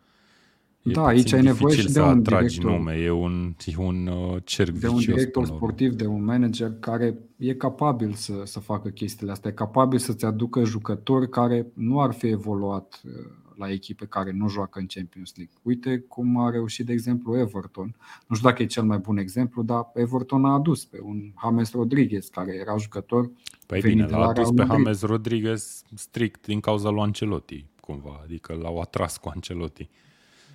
da, aici ai nevoie și de un director, nume, e un, e un uh, cerc de un director sportiv, de un manager care e capabil să, să facă chestiile astea, e capabil să-ți aducă jucători care nu ar fi evoluat uh, la echipe care nu joacă în Champions League. Uite cum a reușit, de exemplu, Everton. Nu știu dacă e cel mai bun exemplu, dar Everton a adus pe un James Rodriguez, care era jucător Păi bine, l-a adus pe James Rodriguez strict din cauza lui Ancelotti, cumva. Adică l-au atras cu Ancelotti.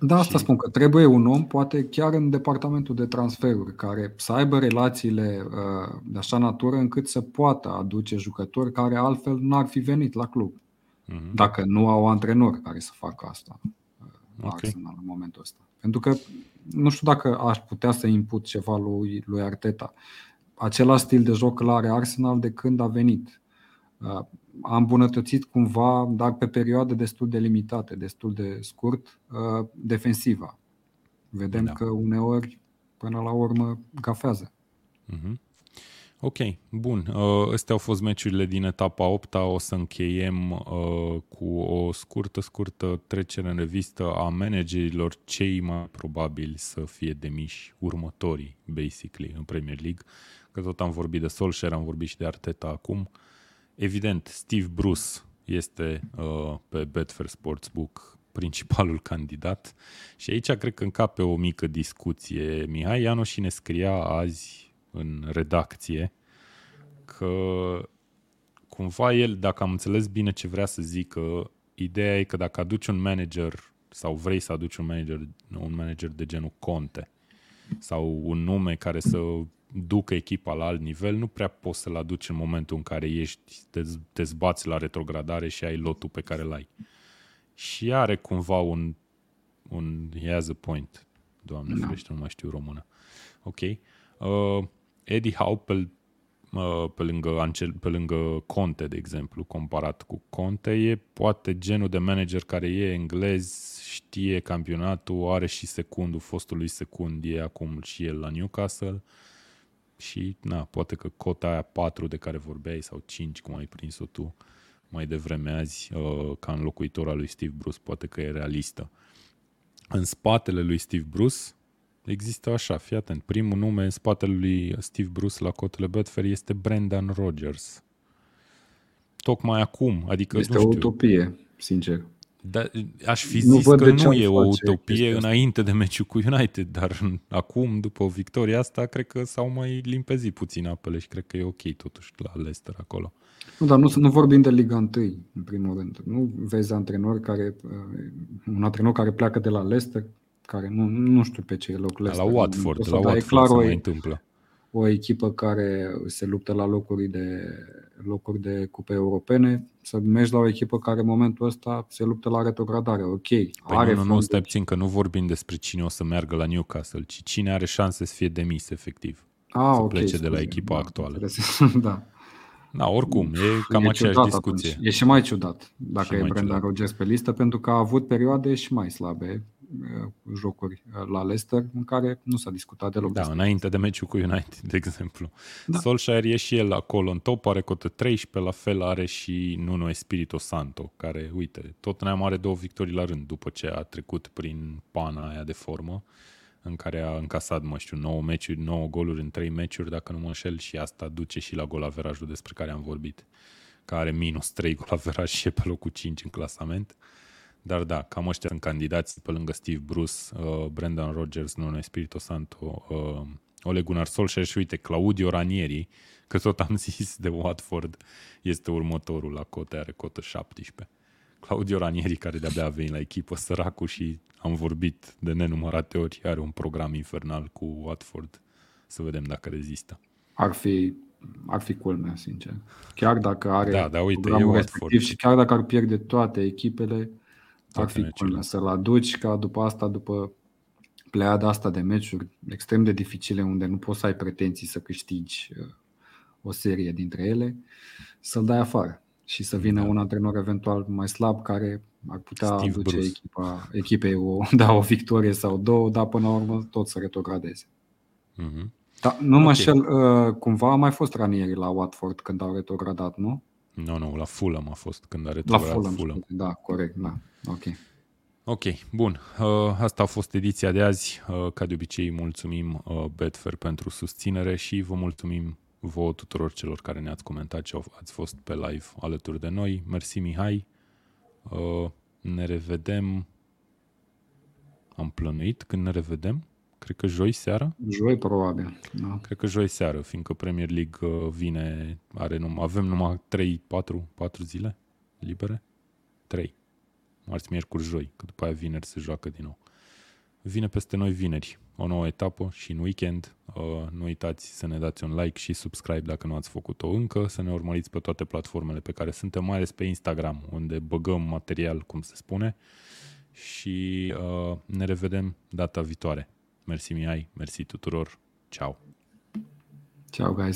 Da, asta și... spun că trebuie un om, poate chiar în departamentul de transferuri, care să aibă relațiile uh, de așa natură încât să poată aduce jucători care altfel n-ar fi venit la club. Mm-hmm. Dacă nu au antrenori care să facă asta okay. Arsenal în momentul ăsta. Pentru că nu știu dacă aș putea să imput ceva lui, lui Arteta. Același stil de joc îl are Arsenal de când a venit. Uh, a îmbunătățit cumva, dar pe perioade destul de limitate, destul de scurt, uh, defensiva. Vedem da. că uneori, până la urmă, gafează. Mm-hmm. Ok, bun. Uh, astea au fost meciurile din etapa 8 O să încheiem uh, cu o scurtă, scurtă trecere în revistă a managerilor cei mai probabili să fie demiși următorii, basically, în Premier League. Că tot am vorbit de Solskjaer, am vorbit și de Arteta acum. Evident, Steve Bruce este uh, pe Betfair Sportsbook principalul [LAUGHS] candidat și aici cred că încape o mică discuție. Mihai Iano și ne scria azi în redacție că cumva el, dacă am înțeles bine ce vrea să zică, ideea e că dacă aduci un manager sau vrei să aduci un manager, un manager de genul Conte sau un nume care să ducă echipa la alt nivel, nu prea poți să-l aduci în momentul în care ești, te, te zbați la retrogradare și ai lotul pe care l-ai. Și are cumva un, un he has a point. Doamne no. Da. ferește, nu mai știu română. Ok. Uh, Eddie Howe pe, pe, lângă, pe lângă Conte, de exemplu, comparat cu Conte, e poate genul de manager care e englez, știe campionatul, are și secundul, fostul lui secund e acum și el la Newcastle și na, poate că cota aia 4 de care vorbeai sau 5, cum ai prins-o tu mai devreme azi, uh, ca înlocuitor al lui Steve Bruce, poate că e realistă. În spatele lui Steve Bruce Există așa, fii atent. Primul nume în spatele lui Steve Bruce la cotele Betfair este Brendan Rodgers. Tocmai acum, adică Este nu știu, o utopie, sincer. Da, aș fi zis nu că nu e o utopie înainte de meciul cu United, dar acum, după victoria asta, cred că s-au mai limpezit puțin apele și cred că e ok totuși la Leicester acolo. Nu, dar nu, nu vorbim de Liga 1, în primul rând. Nu vezi antrenori care, uh, un antrenor care pleacă de la Leicester, care nu, nu știu pe ce loc La Watford, la Watford clar se mai întâmplă. o echipă care se luptă la locuri de, locuri de cupe europene, să mergi la o echipă care în momentul ăsta se luptă la retrogradare. Ok, păi are nu, nu, nu, stai puțin, că nu vorbim despre cine o să meargă la Newcastle, ci cine are șanse să fie demis, efectiv. Ah, să okay, plece scuze, de la echipa da, actuală. [LAUGHS] da. Da, oricum, e cam e aceeași ciudat discuție. Atunci. E și mai ciudat dacă și e Brenda ciudat. Rogers pe listă, pentru că a avut perioade și mai slabe uh, jocuri uh, la Leicester în care nu s-a discutat deloc. Da, înainte de meciul cu United, de exemplu. Da. Solskjaer e și el acolo în top, are cotă 13, la fel are și Nuno Espirito Santo, care, uite, tot ne-am are două victorii la rând după ce a trecut prin pana aia de formă în care a încasat, mă știu, 9 meciuri, 9 goluri în 3 meciuri, dacă nu mă înșel, și asta duce și la golaverajul despre care am vorbit, care are minus 3 golaveraj și e pe locul 5 în clasament. Dar da, cam ăștia sunt candidați pe lângă Steve Bruce, uh, Brendan Rodgers, Nuno Espirito Santo, uh, Ole Gunnar Solskjaer și uite, Claudio Ranieri, că tot am [LAUGHS] zis de Watford, este următorul la cote, are cotă 17. Claudio Ranieri, care de-abia a venit la echipă, săracul și am vorbit de nenumărate ori, are un program infernal cu Watford. Să vedem dacă rezistă. Ar fi, ar fi culmea, sincer. Chiar dacă are da, da, uite, e Watford. și chiar dacă ar pierde toate echipele, ar fi culmea să-l aduci ca după asta, după pleiada asta de meciuri extrem de dificile unde nu poți să ai pretenții să câștigi uh, o serie dintre ele, să-l dai afară și să vină da. un antrenor eventual mai slab care ar putea Steve aduce Bruce. echipa, echipei o, [LAUGHS] da, o victorie sau două, dar până la urmă tot să retrogradeze. Mm-hmm. Da, nu okay. mă șel, uh, cumva a mai fost Ranieri la Watford când au retrogradat, nu? Nu, no, nu, la Fulham a fost când a retrogradat la Fulham. Fulham. Da, corect, da. Ok. Ok, bun. Uh, asta a fost ediția de azi. Uh, ca de obicei, mulțumim uh, Betfair pentru susținere și vă mulțumim vouă tuturor celor care ne-ați comentat și ați fost pe live alături de noi. Mersi, Mihai. Uh, ne revedem. Am plănuit când ne revedem? Cred că joi seara? Joi, probabil. Da. Cred că joi seară, fiindcă Premier League uh, vine, are num- avem numai 3, 4, 4 zile libere? 3. Marți, miercuri, joi, că după aia vineri se joacă din nou. Vine peste noi vineri o nouă etapă și în weekend. Uh, nu uitați să ne dați un like și subscribe dacă nu ați făcut-o încă, să ne urmăriți pe toate platformele pe care suntem, mai ales pe Instagram, unde băgăm material, cum se spune, și uh, ne revedem data viitoare. Mersi Mihai, mersi tuturor, ciao! Ciao guys!